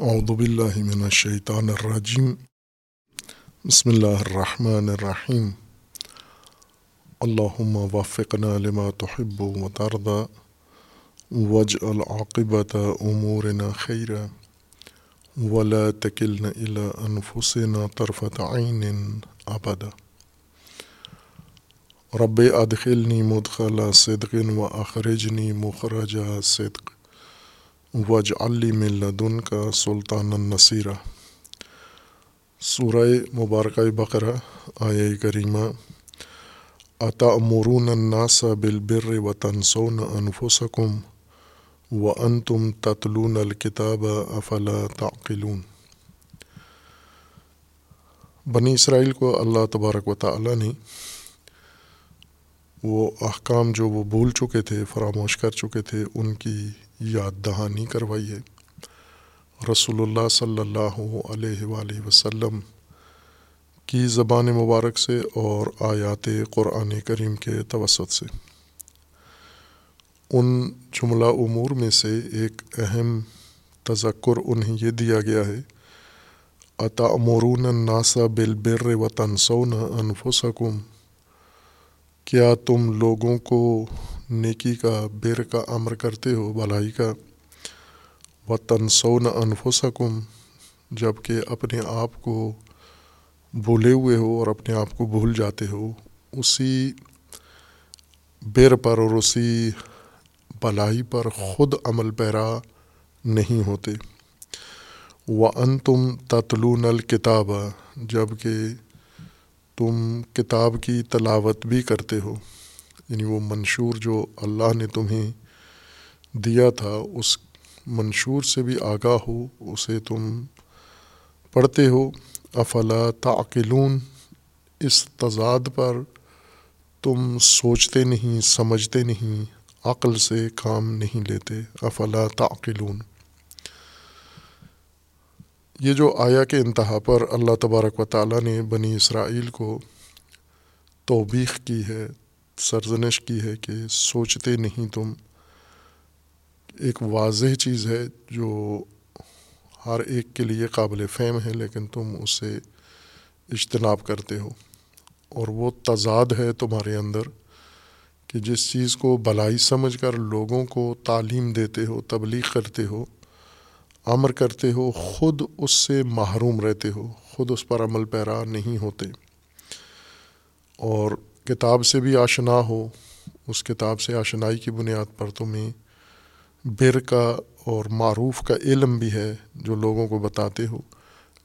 اعوذ باللہ من الشیطان الرجیم بسم اللہ الرحمن الرحیم اللہم وفقنا لما تحب و ترضى واجعل عاقبت امورنا خیرا ولا تکلنا الى انفسنا طرفت عین ابدا رب ادخلنی مدخل صدق و اخرجنی مخرج صدق. وج علی ملدن کا سلطان النصیرہ سورہ مبارکہ بقرہ آیا کریمہ عطا مرون الناس بالبر و تنسون انفسکم و ان تم تتلون الکتاب افلا تعقلون. بنی اسرائیل کو اللہ تبارک و تعالیٰ نے وہ احکام جو وہ بھول چکے تھے، فراموش کر چکے تھے، ان کی یاد دہانی کروائی ہے۔ رسول اللہ صلی اللہ علیہ وآلہ وسلم کی زبان مبارک سے اور آیات قرآن کریم کے توسط سے۔ ان جملہ امور میں سے ایک اہم تذکر انہیں یہ دیا گیا ہے عطا امورون الناسا بالبر و تنسون انفسکم کیا تم لوگوں کو نیکی کا بر کا امر کرتے ہو بھلائی کا۔ و تنسون انفسکم جبکہ اپنے آپ کو بھولے ہوئے ہو اور اپنے آپ کو بھول جاتے ہو۔ اسی بر پر اور اسی بلائی پر خود عمل پیرا نہیں ہوتے۔ و ان تم تتلون الکتاب جبکہ تم کتاب کی تلاوت بھی کرتے ہو۔ یعنی وہ منشور جو اللہ نے تمہیں دیا تھا، اس منشور سے بھی آگاہ ہو، اسے تم پڑھتے ہو۔ افلا تعقلون، اس تضاد پر تم سوچتے نہیں، سمجھتے نہیں، عقل سے کام نہیں لیتے۔ افلا تعقلون۔ یہ جو آیا کے انتہا پر اللہ تبارک و تعالیٰ نے بنی اسرائیل کو توبیخ کی ہے سرزنش کی ہے کہ سوچتے نہیں تم۔ ایک واضح چیز ہے جو ہر ایک کے لیے قابل فہم ہے، لیکن تم اسے اجتناب کرتے ہو۔ اور وہ تضاد ہے تمہارے اندر کہ جس چیز کو بلائی سمجھ کر لوگوں کو تعلیم دیتے ہو، تبلیغ کرتے ہو، امر کرتے ہو، خود اس سے محروم رہتے ہو، خود اس پر عمل پیرا نہیں ہوتے۔ اور کتاب سے بھی آشنا ہو، اس کتاب سے آشنائی کی بنیاد پر تمہیں بر کا اور معروف کا علم بھی ہے جو لوگوں کو بتاتے ہو۔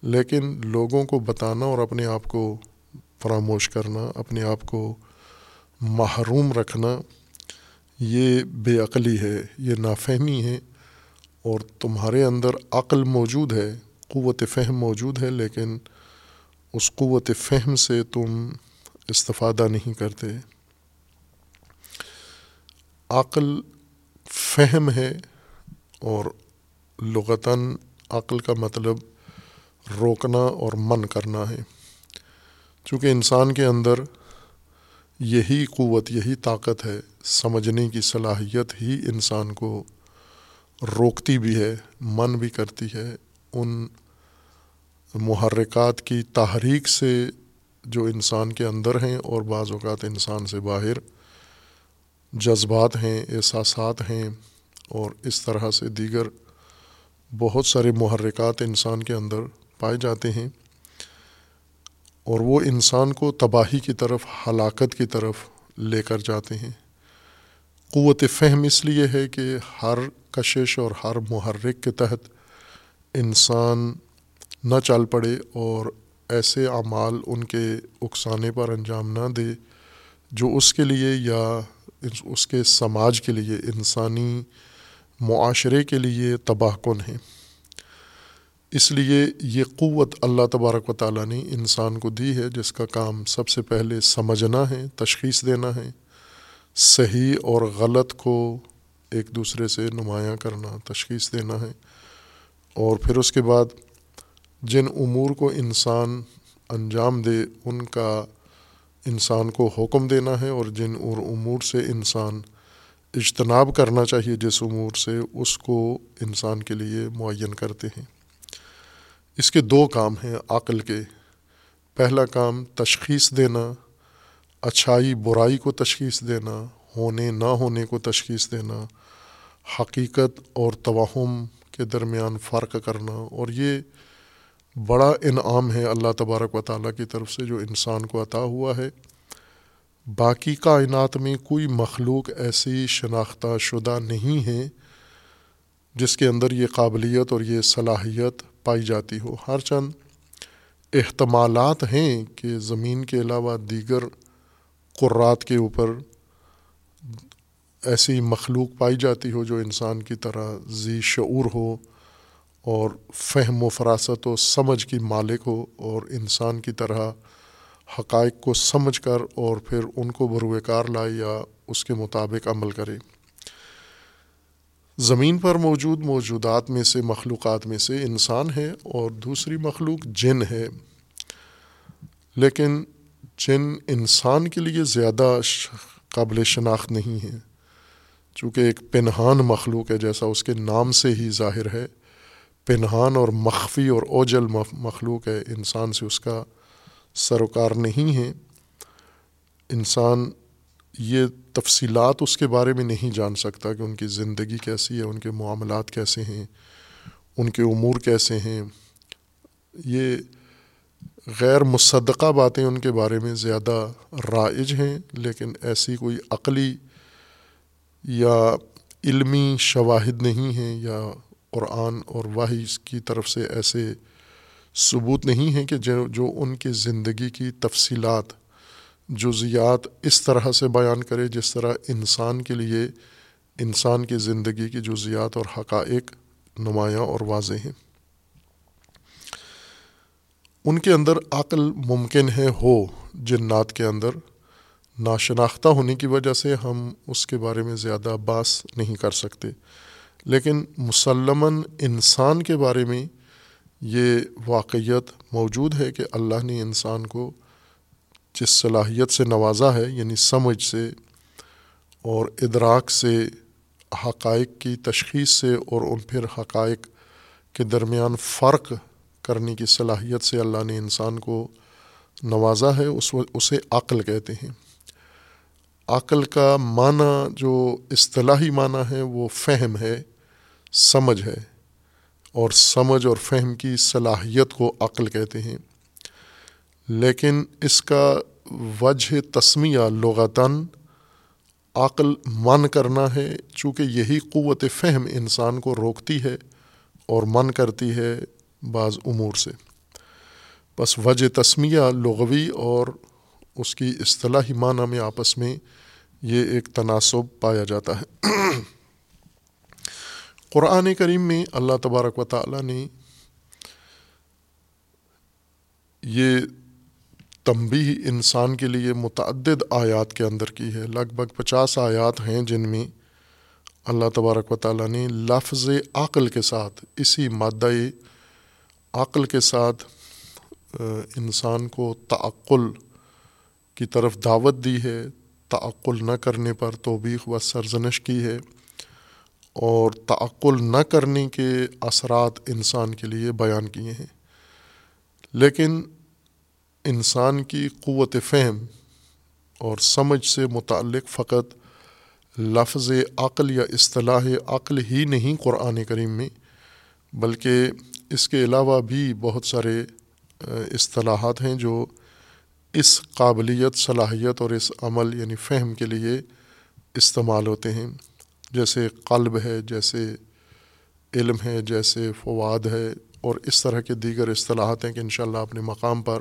لیکن لوگوں کو بتانا اور اپنے آپ کو فراموش کرنا، اپنے آپ کو محروم رکھنا، یہ بے عقلی ہے، یہ نافہمی ہے۔ اور تمہارے اندر عقل موجود ہے، قوت فہم موجود ہے، لیکن اس قوت فہم سے تم استفادہ نہیں کرتے۔ عقل فہم ہے اور لغتاً عقل کا مطلب روکنا اور من کرنا ہے۔ چونکہ انسان کے اندر یہی قوت، یہی طاقت ہے، سمجھنے کی صلاحیت ہی انسان کو روکتی بھی ہے، من بھی کرتی ہے۔ ان محرکات کی تحریک سے جو انسان کے اندر ہیں اور بعض اوقات انسان سے باہر جذبات ہیں، احساسات ہیں اور اس طرح سے دیگر بہت سارے محرکات انسان کے اندر پائے جاتے ہیں اور وہ انسان کو تباہی کی طرف، ہلاکت کی طرف لے کر جاتے ہیں۔ قوت فہم اس لیے ہے کہ ہر کشش اور ہر محرک کے تحت انسان نہ چل پڑے اور ایسے اعمال ان کے اکسانے پر انجام نہ دے جو اس کے لیے یا اس کے سماج کے لیے، انسانی معاشرے کے لیے تباہ کن ہیں۔ اس لیے یہ قوت اللہ تبارک و تعالیٰ نے انسان کو دی ہے، جس کا کام سب سے پہلے سمجھنا ہے، تشخیص دینا ہے، صحیح اور غلط کو ایک دوسرے سے نمایاں کرنا، تشخیص دینا ہے اور پھر اس کے بعد جن امور کو انسان انجام دے، ان کا انسان کو حکم دینا ہے اور جن اور امور سے انسان اجتناب کرنا چاہیے، جس امور سے اس کو انسان کے لیے معین کرتے ہیں۔ اس کے دو کام ہیں عقل کے۔ پہلا کام، تشخیص دینا، اچھائی برائی کو تشخیص دینا، ہونے نہ ہونے کو تشخیص دینا، حقیقت اور توہم کے درمیان فرق کرنا اور یہ بڑا انعام ہے اللہ تبارک و تعالیٰ کی طرف سے جو انسان کو عطا ہوا ہے۔ باقی کائنات میں کوئی مخلوق ایسی شناختہ شدہ نہیں ہے جس کے اندر یہ قابلیت اور یہ صلاحیت پائی جاتی ہو۔ ہر چند احتمالات ہیں کہ زمین کے علاوہ دیگر قرات کے اوپر ایسی مخلوق پائی جاتی ہو جو انسان کی طرح ذی شعور ہو۔ اور فہم و فراست و سمجھ کی مالک ہو اور انسان کی طرح حقائق کو سمجھ کر اور پھر ان کو بروئے کار لائے یا اس کے مطابق عمل کرے۔ زمین پر موجود موجودات میں سے، مخلوقات میں سے انسان ہے اور دوسری مخلوق جن ہے۔ لیکن جن انسان کے لیے زیادہ قابل شناخت نہیں ہے۔ چونکہ ایک پنہان مخلوق ہے جیسا اس کے نام سے ہی ظاہر ہے۔ پنہان اور مخفی اور اوجل مخلوق ہے، انسان سے اس کا سروکار نہیں ہے۔ انسان یہ تفصیلات اس کے بارے میں نہیں جان سکتا کہ ان کی زندگی کیسی ہے، ان کے معاملات کیسے ہیں، ان کے امور کیسے ہیں۔ یہ غیر مصدقہ باتیں ان کے بارے میں زیادہ رائج ہیں، لیکن ایسی کوئی عقلی یا علمی شواہد نہیں ہیں یا قرآن اور واحد کی طرف سے ایسے ثبوت نہیں ہیں کہ جو جو ان کی زندگی کی تفصیلات جزیات اس طرح سے بیان کرے جس طرح انسان کے لیے، انسان کی زندگی کی جزیات اور حقائق نمایاں اور واضح ہیں۔ ان کے اندر عقل ممکن ہے ہو، جنات کے اندر ناشناختہ ہونے کی وجہ سے ہم اس کے بارے میں زیادہ باس نہیں کر سکتے۔ لیکن مسلماً انسان کے بارے میں یہ واقعیت موجود ہے کہ اللہ نے انسان کو جس صلاحیت سے نوازا ہے یعنی سمجھ سے اور ادراک سے، حقائق کی تشخیص سے اور ان پھر حقائق کے درمیان فرق کرنے کی صلاحیت سے اللہ نے انسان کو نوازا ہے، اس اسے عقل کہتے ہیں۔ عقل کا معنی جو اصطلاحی معنی ہے وہ فہم ہے، سمجھ ہے۔ اور سمجھ اور فہم کی صلاحیت کو عقل کہتے ہیں۔ لیکن اس کا وجہ تسمیہ لغتاً عقل من کرنا ہے، چونکہ یہی قوت فہم انسان کو روکتی ہے اور من کرتی ہے بعض امور سے۔ بس وجہ تسمیہ لغوی اور اس کی اصطلاحی معنی میں آپس میں یہ ایک تناسب پایا جاتا ہے۔ قرآن کریم میں اللہ تبارک و تعالیٰ نے یہ تنبی انسان کے لیے متعدد آیات کے اندر کی ہے۔ لگ بھگ پچاس آیات ہیں جن میں اللہ تبارک و تعالیٰ نے لفظ عقل کے ساتھ، اسی مادہ عقل کے ساتھ انسان کو تعقل کی طرف دعوت دی ہے، تعقل نہ کرنے پر توبیخ و سرزنش کی ہے اور تعقل نہ کرنے کے اثرات انسان کے لیے بیان کیے ہیں۔ لیکن انسان کی قوت فہم اور سمجھ سے متعلق فقط لفظ عقل یا اصطلاح عقل ہی نہیں قرآن کریم میں، بلکہ اس کے علاوہ بھی بہت سارے اصطلاحات ہیں جو اس قابلیت، صلاحیت اور اس عمل یعنی فہم کے لیے استعمال ہوتے ہیں۔ جیسے قلب ہے، جیسے علم ہے، جیسے فواد ہے اور اس طرح کے دیگر اصطلاحات ہیں کہ انشاءاللہ اپنے مقام پر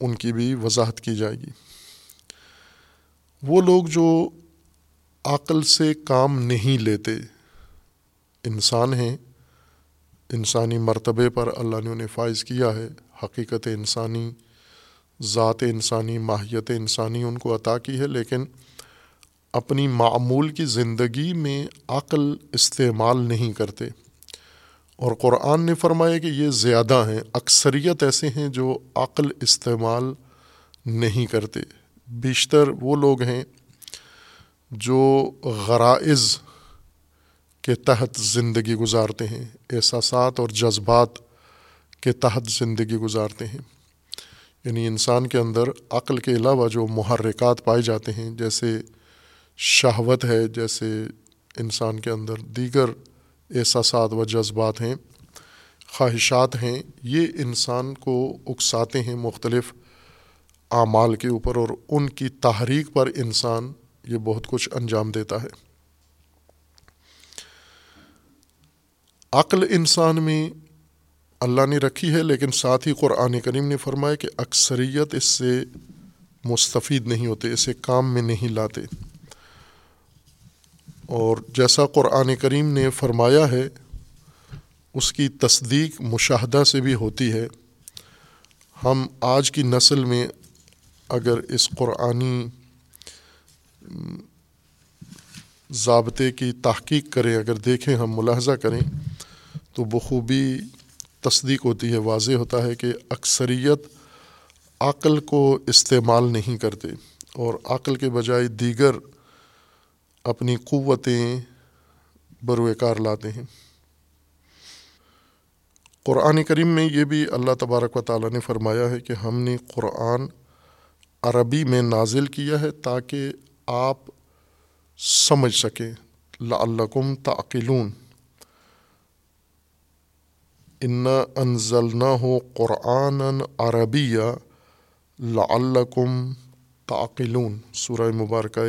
ان کی بھی وضاحت کی جائے گی۔ وہ لوگ جو عقل سے کام نہیں لیتے، انسان ہیں۔ انسانی مرتبے پر اللہ نے انہیں فائز کیا ہے۔ حقیقت انسانی ذات انسانی، ماہیت انسانی ان کو عطا کی ہے، لیکن اپنی معمول کی زندگی میں عقل استعمال نہیں کرتے۔ اور قرآن نے فرمایا کہ یہ زیادہ ہیں، اکثریت ایسے ہیں جو عقل استعمال نہیں کرتے۔ بیشتر وہ لوگ ہیں جو غرائز کے تحت زندگی گزارتے ہیں، احساسات اور جذبات کے تحت زندگی گزارتے ہیں۔ یعنی انسان کے اندر عقل کے علاوہ جو محرکات پائے جاتے ہیں، جیسے شہوت ہے، جیسے انسان کے اندر دیگر احساسات و جذبات ہیں، خواہشات ہیں، یہ انسان کو اکساتے ہیں مختلف اعمال کے اوپر اور ان کی تحریک پر انسان یہ بہت کچھ انجام دیتا ہے۔ عقل انسان میں اللہ نے رکھی ہے، لیکن ساتھ ہی قرآن کریم نے فرمایا کہ اکثریت اس سے مستفید نہیں ہوتے، اسے کام میں نہیں لاتے۔ اور جیسا قرآن کریم نے فرمایا ہے، اس کی تصدیق مشاہدہ سے بھی ہوتی ہے۔ ہم آج کی نسل میں اگر اس قرآنی ضابطے کی تحقیق کریں، اگر دیکھیں ہم ملاحظہ کریں، تو بخوبی تصدیق ہوتی ہے، واضح ہوتا ہے کہ اکثریت عقل کو استعمال نہیں کرتے اور عقل کے بجائے دیگر اپنی قوتیں بروئے کار لاتے ہیں۔ قرآن کریم میں یہ بھی اللہ تبارک و تعالیٰ نے فرمایا ہے کہ ہم نے قرآن عربی میں نازل کیا ہے تاکہ آپ سمجھ سکیں۔ لعلکم تعقلون۔ ان انزلنا ہو قرآن عربیہ لعلکم تعقلون۔ سورہ مبارکہ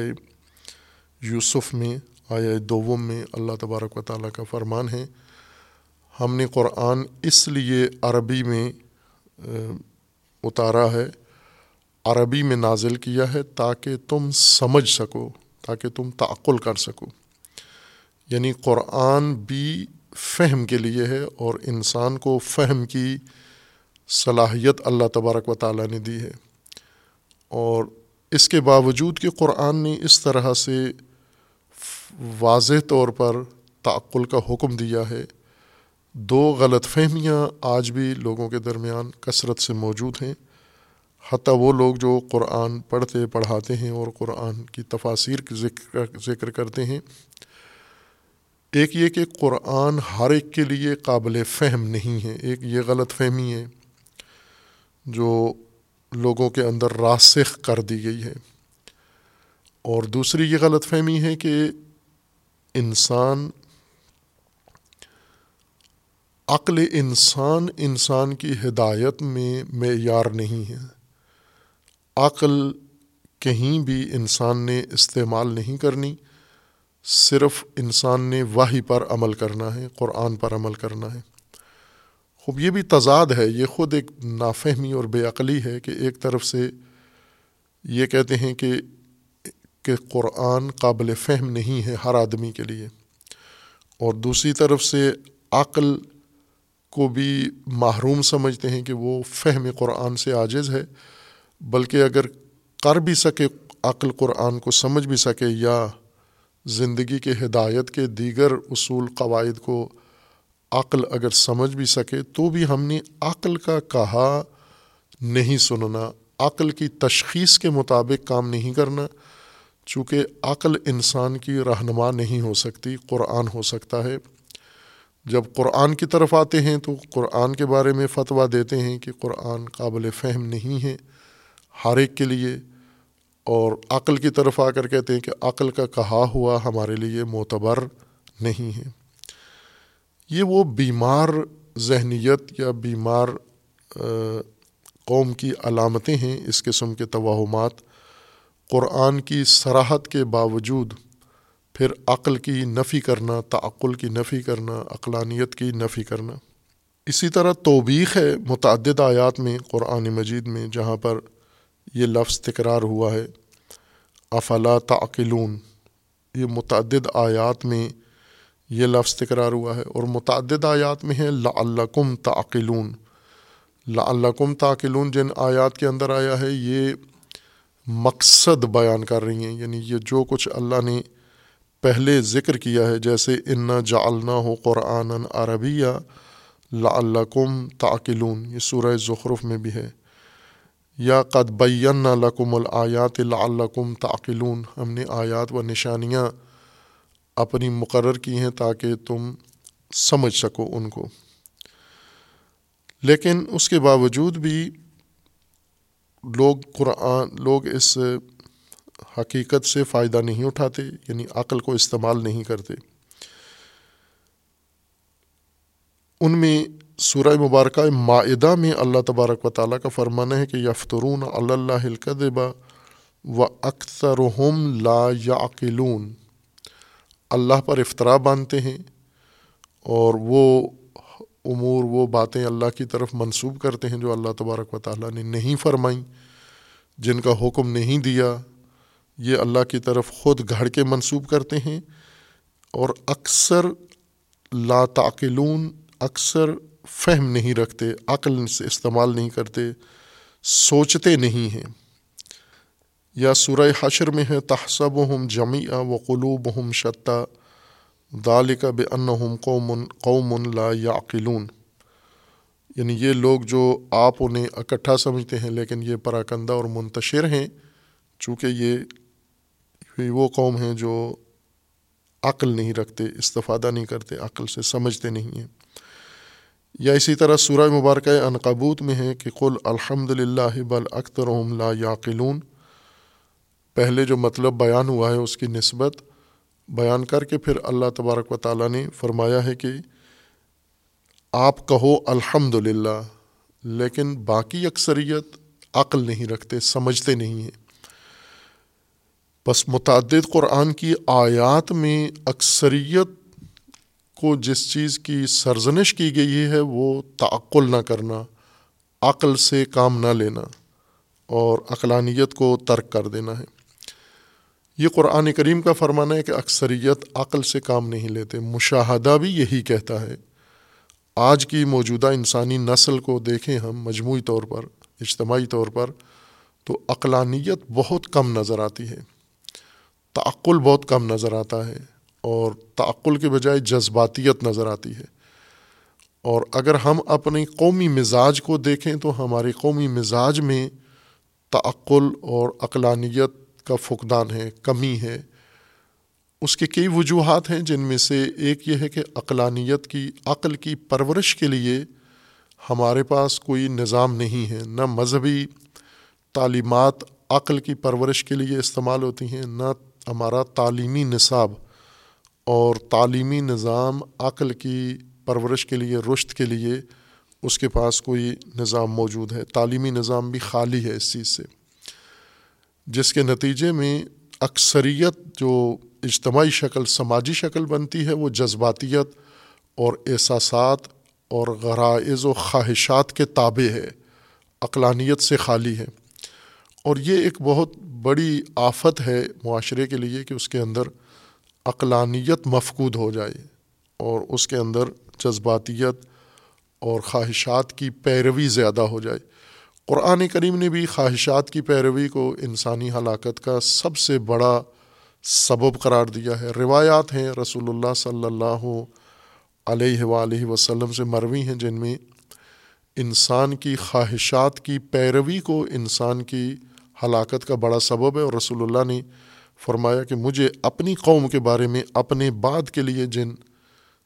یوسف میں آیا دوم میں اللہ تبارک و تعالیٰ کا فرمان ہے، ہم نے قرآن اس لیے عربی میں اتارا ہے، عربی میں نازل کیا ہے تاکہ تم سمجھ سکو، تاکہ تم تعقل کر سکو۔ یعنی قرآن بھی فہم کے لیے ہے اور انسان کو فہم کی صلاحیت اللہ تبارک و تعالیٰ نے دی ہے۔ اور اس کے باوجود کہ قرآن نے اس طرح سے واضح طور پر تعقل کا حکم دیا ہے، دو غلط فہمیاں آج بھی لوگوں کے درمیان کثرت سے موجود ہیں۔ حتیٰ وہ لوگ جو قرآن پڑھتے، پڑھاتے ہیں اور قرآن کی تفاصیر کی ذکر ذکر کرتے ہیں۔ ایک یہ کہ قرآن ہر ایک کے لیے قابل فہم نہیں ہے، ایک یہ غلط فہمی ہے جو لوگوں کے اندر راسخ کر دی گئی ہے۔ اور دوسری یہ غلط فہمی ہے کہ انسان، عقل انسان انسان کی ہدایت میں معیار نہیں ہے۔ عقل کہیں بھی انسان نے استعمال نہیں کرنی۔ صرف انسان نے واہی پر عمل کرنا ہے، قرآن پر عمل کرنا ہے۔ خوب، یہ بھی تضاد ہے، یہ خود ایک نافہمی اور بے عقلی ہے کہ ایک طرف سے یہ کہتے ہیں کہ کہ قرآن قابل فہم نہیں ہے ہر آدمی کے لیے۔ اور دوسری طرف سے عقل کو بھی محروم سمجھتے ہیں کہ وہ فہم قرآن سے عاجز ہے، بلکہ اگر کر بھی سکے، عقل قرآن کو سمجھ بھی سکے یا زندگی کے ہدایت کے دیگر اصول قواعد کو عقل اگر سمجھ بھی سکے تو بھی ہم نے عقل کا کہا نہیں سننا، عقل کی تشخیص کے مطابق کام نہیں کرنا، چونکہ عقل انسان کی رہنما نہیں ہو سکتی، قرآن ہو سکتا ہے۔ جب قرآن کی طرف آتے ہیں تو قرآن کے بارے میں فتویٰ دیتے ہیں کہ قرآن قابل فہم نہیں ہے۔ ہر ایک کے لیے اور عقل کی طرف آ کر کہتے ہیں کہ عقل کا کہا ہوا ہمارے لیے معتبر نہیں ہے۔ یہ وہ بیمار ذہنیت یا بیمار قوم کی علامتیں ہیں۔ اس قسم کے توہمات قرآن کی سراحت کے باوجود پھر عقل کی نفی کرنا، تعقل کی نفی کرنا، عقلانیت کی نفی کرنا۔ اسی طرح توبیخ ہے متعدد آیات میں، قرآن مجید میں، جہاں پر یہ لفظ تکرار ہوا ہے۔ افلا تعقلون، یہ متعدد آیات میں یہ لفظ تکرار ہوا ہے اور متعدد آیات میں ہے لعلکم تعقلون۔ لعلکم تعقلون جن آیات کے اندر آیا ہے، یہ مقصد بیان کر رہی ہیں۔ یعنی یہ جو کچھ اللہ نے پہلے ذکر کیا ہے، جیسے انا جعلنا ہو قرآن عربیہ لعلکم تعقلون، یہ سورہ ظخرف میں بھی ہے۔ یا قد بین لکم الآیات لعلکم تعقلون۔ ہم نے آیات و نشانیاں اپنی مقرر کی ہیں تاکہ تم سمجھ سکو ان کو۔ لیکن اس کے باوجود بھی لوگ قرآن، لوگ اس حقیقت سے فائدہ نہیں اٹھاتے یعنی عقل کو استعمال نہیں کرتے۔ ان میں سورہ مبارکہ معدہ میں اللہ تبارک و تعالیٰ کا فرمانا ہے کہ یفترون اللہ القدبہ و اکثر لا یعقلون۔ اللہ پر افطرا باندھتے ہیں اور وہ امور، وہ باتیں اللہ کی طرف منسوب کرتے ہیں جو اللہ تبارک و تعالیٰ نے نہیں فرمائیں، جن کا حکم نہیں دیا۔ یہ اللہ کی طرف خود گھڑ کے منسوب کرتے ہیں اور اکثر لا تعقلون، اکثر فہم نہیں رکھتے، عقل سے استعمال نہیں کرتے، سوچتے نہیں ہیں۔ یا سورہ حشر میں ہے تحصب ہم جمیع و قلوب ہم شتہ دالک بے ان قوم قوم لا یعقلون۔ یعنی یہ لوگ جو آپ انہیں اکٹھا سمجھتے ہیں، لیکن یہ پراکندہ اور منتشر ہیں، چونکہ یہ وہ قوم ہیں جو عقل نہیں رکھتے، استفادہ نہیں کرتے، عقل سے سمجھتے نہیں ہیں۔ یا اسی طرح سورہ مبارکہ انقبوت میں ہے کہ قل الحمد للہ بل اختر لا یاقلون۔ پہلے جو مطلب بیان ہوا ہے اس کی نسبت بیان کر کے پھر اللہ تبارک و تعالیٰ نے فرمایا ہے کہ آپ کہو الحمد للہ لیکن باقی اکثریت عقل نہیں رکھتے، سمجھتے نہیں ہیں۔ بس متعدد قرآن کی آیات میں اکثریت کو جس چیز کی سرزنش کی گئی ہے وہ تعقل نہ کرنا، عقل سے کام نہ لینا اور عقلانیت کو ترک کر دینا ہے۔ یہ قرآن کریم کا فرمانا ہے کہ اکثریت عقل سے کام نہیں لیتے، مشاہدہ بھی یہی کہتا ہے۔ آج کی موجودہ انسانی نسل کو دیکھیں ہم مجموعی طور پر، اجتماعی طور پر، تو عقلانیت بہت کم نظر آتی ہے۔ تعقل بہت کم نظر آتا ہے۔ اور تعقل کے بجائے جذباتیت نظر آتی ہے۔ اور اگر ہم اپنی قومی مزاج کو دیکھیں تو ہمارے قومی مزاج میں تعقل اور عقلانیت کا فقدان ہے، کمی ہے۔ اس کے کئی وجوہات ہیں جن میں سے ایک یہ ہے کہ عقلانیت کی، عقل کی پرورش کے لیے ہمارے پاس کوئی نظام نہیں ہے۔ نہ مذہبی تعلیمات عقل کی پرورش کے لیے استعمال ہوتی ہیں، نہ ہمارا تعلیمی نصاب۔ اور تعلیمی نظام عقل کی پرورش کے لیے رشت کے لیے اس کے پاس کوئی نظام موجود ہے۔ تعلیمی نظام بھی خالی ہے اس چیز سے۔ جس کے نتیجے میں اکثریت جو اجتماعی شکل، سماجی شکل بنتی ہے، وہ جذباتیت اور احساسات اور غرائز و خواہشات کے تابع ہے۔ عقلانیت سے خالی ہے۔ اور یہ ایک بہت بڑی آفت ہے معاشرے کے لیے کہ اس کے اندر عقلانیت مفقود ہو جائے اور اس کے اندر جذباتیت اور خواہشات کی پیروی زیادہ ہو جائے۔ قرآن کریم نے بھی خواہشات کی پیروی کو انسانی ہلاکت کا سب سے بڑا سبب قرار دیا ہے۔ روایات ہیں، رسول اللہ صلی اللہ علیہ وآلہ وسلم سے مروی ہیں، جن میں انسان کی خواہشات کی پیروی کو انسان کی ہلاکت کا بڑا سبب ہے اور رسول اللہ نے فرمایا کہ مجھے اپنی قوم کے بارے میں، اپنے بعد کے لیے جن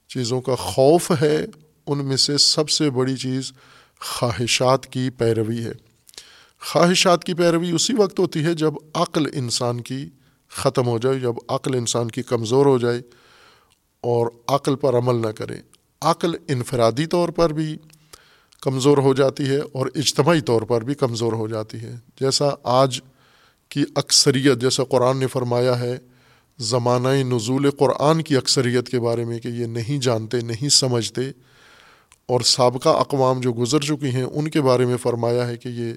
چیزوں کا خوف ہے، ان میں سے سب سے بڑی چیز خواہشات کی پیروی ہے۔ خواہشات کی پیروی اسی وقت ہوتی ہے جب عقل انسان کی ختم ہو جائے، جب عقل انسان کی کمزور ہو جائے اور عقل پر عمل نہ کرے۔ عقل انفرادی طور پر بھی کمزور ہو جاتی ہے اور اجتماعی طور پر بھی کمزور ہو جاتی ہے۔ جیسا آج کی اکثریت، جیسا قرآن نے فرمایا ہے، زمانہ نزول قرآن کی اکثریت کے بارے میں کہ یہ نہیں جانتے، نہیں سمجھتے، اور سابقہ اقوام جو گزر چکی ہیں، ان کے بارے میں فرمایا ہے کہ یہ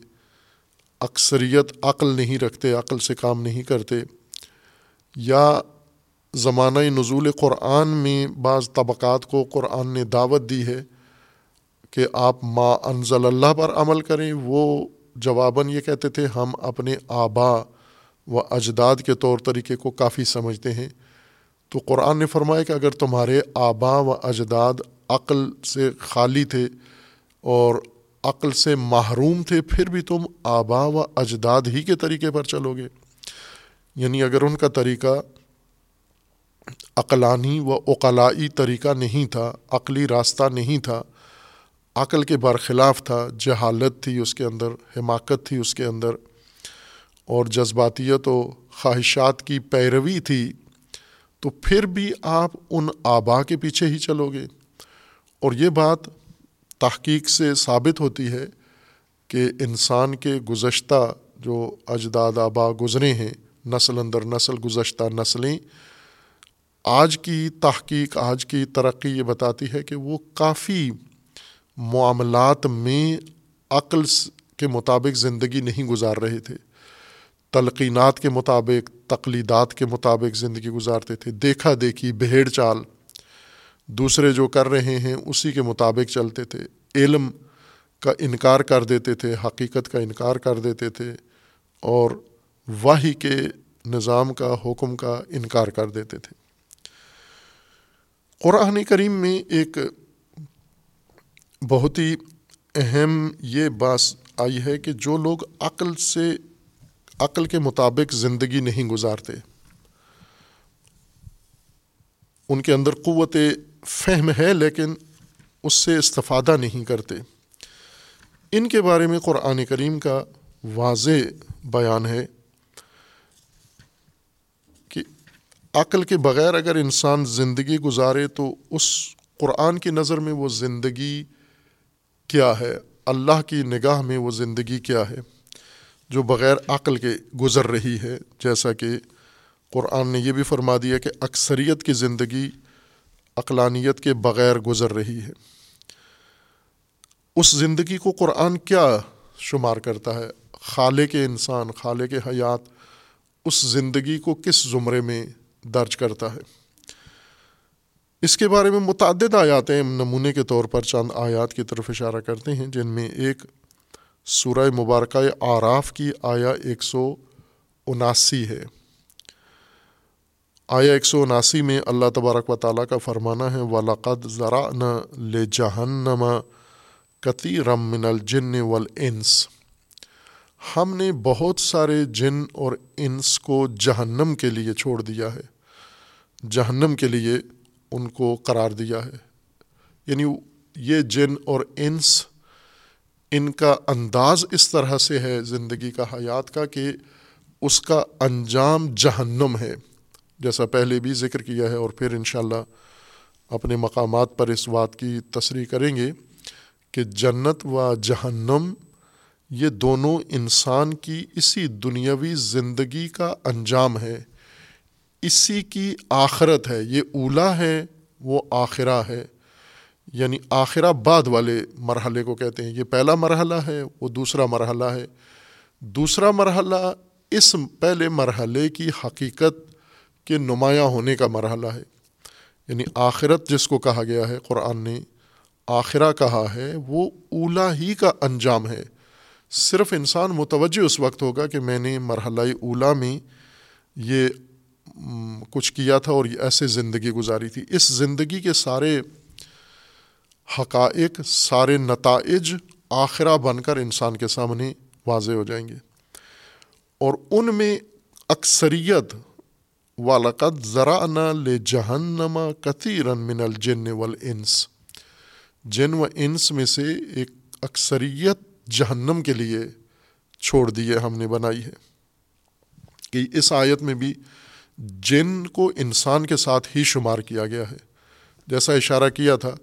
اکثریت عقل نہیں رکھتے، عقل سے کام نہیں کرتے۔ یا زمانہ نزول قرآن میں بعض طبقات کو قرآن نے دعوت دی ہے کہ آپ ما انزل اللہ پر عمل کریں، وہ جواباً یہ کہتے تھے، ہم اپنے آبا و اجداد کے طور طریقے کو کافی سمجھتے ہیں۔ تو قرآن نے فرمایا کہ اگر تمہارے آبا و اجداد عقل سے خالی تھے اور عقل سے محروم تھے، پھر بھی تم آبا و اجداد ہی کے طریقے پر چلو گے۔ یعنی اگر ان کا طریقہ عقلانی و اقلائی طریقہ نہیں تھا، عقلی راستہ نہیں تھا عقل کے برخلاف تھا، جہالت تھی اس کے اندر، حماقت تھی اس کے اندر، اور جذباتیت و خواہشات کی پیروی تھی، تو پھر بھی آپ ان آبا کے پیچھے ہی چلو گے۔ اور یہ بات تحقیق سے ثابت ہوتی ہے کہ انسان کے گزشتہ جو اجداد آبا گزرے ہیں، نسل اندر نسل، گزشتہ نسلیں، آج کی تحقیق، آج کی ترقی یہ بتاتی ہے کہ وہ کافی معاملات میں عقل کے مطابق زندگی نہیں گزار رہے تھے۔ تلقینات کے مطابق، تقلیدات کے مطابق زندگی گزارتے تھے۔ دیکھا دیکھی بھیڑ چال۔ دوسرے جو کر رہے ہیں، اسی کے مطابق چلتے تھے۔ علم کا انکار کر دیتے تھے، حقیقت کا انکار کر دیتے تھے اور واہی کے نظام کا، حکم کا انکار کر دیتے تھے۔ قرآن کریم میں ایک بہت ہی اہم یہ بات آئی ہے کہ جو لوگ عقل سے، عقل کے مطابق زندگی نہیں گزارتے، ان کے اندر قوت فہم ہے لیکن اس سے استفادہ نہیں کرتے۔ ان کے بارے میں قرآن کریم کا واضح بیان ہے کہ عقل کے بغیر اگر انسان زندگی گزارے تو اس قرآن کی نظر میں وہ زندگی کیا ہے؟ اللہ کی نگاہ میں وہ زندگی کیا ہے؟ جو بغیر عقل کے گزر رہی ہے، جیسا کہ قرآن نے یہ بھی فرما دیا کہ اکثریت کی زندگی عقلانیت کے بغیر گزر رہی ہے۔ اس زندگی کو قرآن کیا شمار کرتا ہے؟ خالے کے انسان خالے کے حیات اس زندگی کو کس زمرے میں درج کرتا ہے؟ اس کے بارے میں متعدد آیات ہیں نمونے کے طور پر چند آیات کی طرف اشارہ کرتے ہیں، جن میں ایک سورہ مبارکہ آراف کی آیا ایک سو اناسی ہے۔ آیا ایک سو اناسی میں اللہ تبارک و تعالیٰ کا فرمانا ہے ولاقد ذرا نہ لے جہنما کتی رم من الجن والانس ہم نے بہت سارے جن اور انس کو جہنم کے لیے چھوڑ دیا ہے۔ جہنم کے لیے ان کو قرار دیا ہے۔ یعنی یہ جن اور انس ان کا انداز اس طرح سے ہے زندگی کا، حیات کا، کہ اس کا انجام جہنم ہے۔ جیسا پہلے بھی ذکر کیا ہے اور پھر انشاءاللہ اپنے مقامات پر اس بات کی تصریح کریں گے کہ جنت و جہنم یہ دونوں انسان کی اسی دنیاوی زندگی کا انجام ہے۔ اسی کی آخرت ہے، یہ اولا ہے، وہ آخرہ ہے۔ یعنی آخرہ بعد والے مرحلے کو کہتے ہیں۔ یہ پہلا مرحلہ ہے، وہ دوسرا مرحلہ ہے۔ دوسرا مرحلہ اس پہلے مرحلے کی حقیقت کے نمایاں ہونے کا مرحلہ ہے۔ یعنی آخرت جس کو کہا گیا ہے، قرآن نے آخرہ کہا ہے، وہ اولا ہی کا انجام ہے۔ صرف انسان متوجہ اس وقت ہوگا کہ میں نے مرحلہ اولا میں یہ کچھ کیا تھا اور ایسے زندگی گزاری تھی۔ اس زندگی کے سارے حقائق، سارے نتائج آخرہ بن کر انسان کے سامنے واضح ہو جائیں گے۔ اور ان میں اکثریت والد ذرا نہ لے جہنما کثیر من الجن والانس جن و انس میں سے ایک اکثریت جہنم کے لیے چھوڑ دیے ہم نے بنائی ہے۔ کہ اس آیت میں بھی جن کو انسان کے ساتھ ہی شمار کیا گیا ہے۔ جیسا اشارہ کیا تھا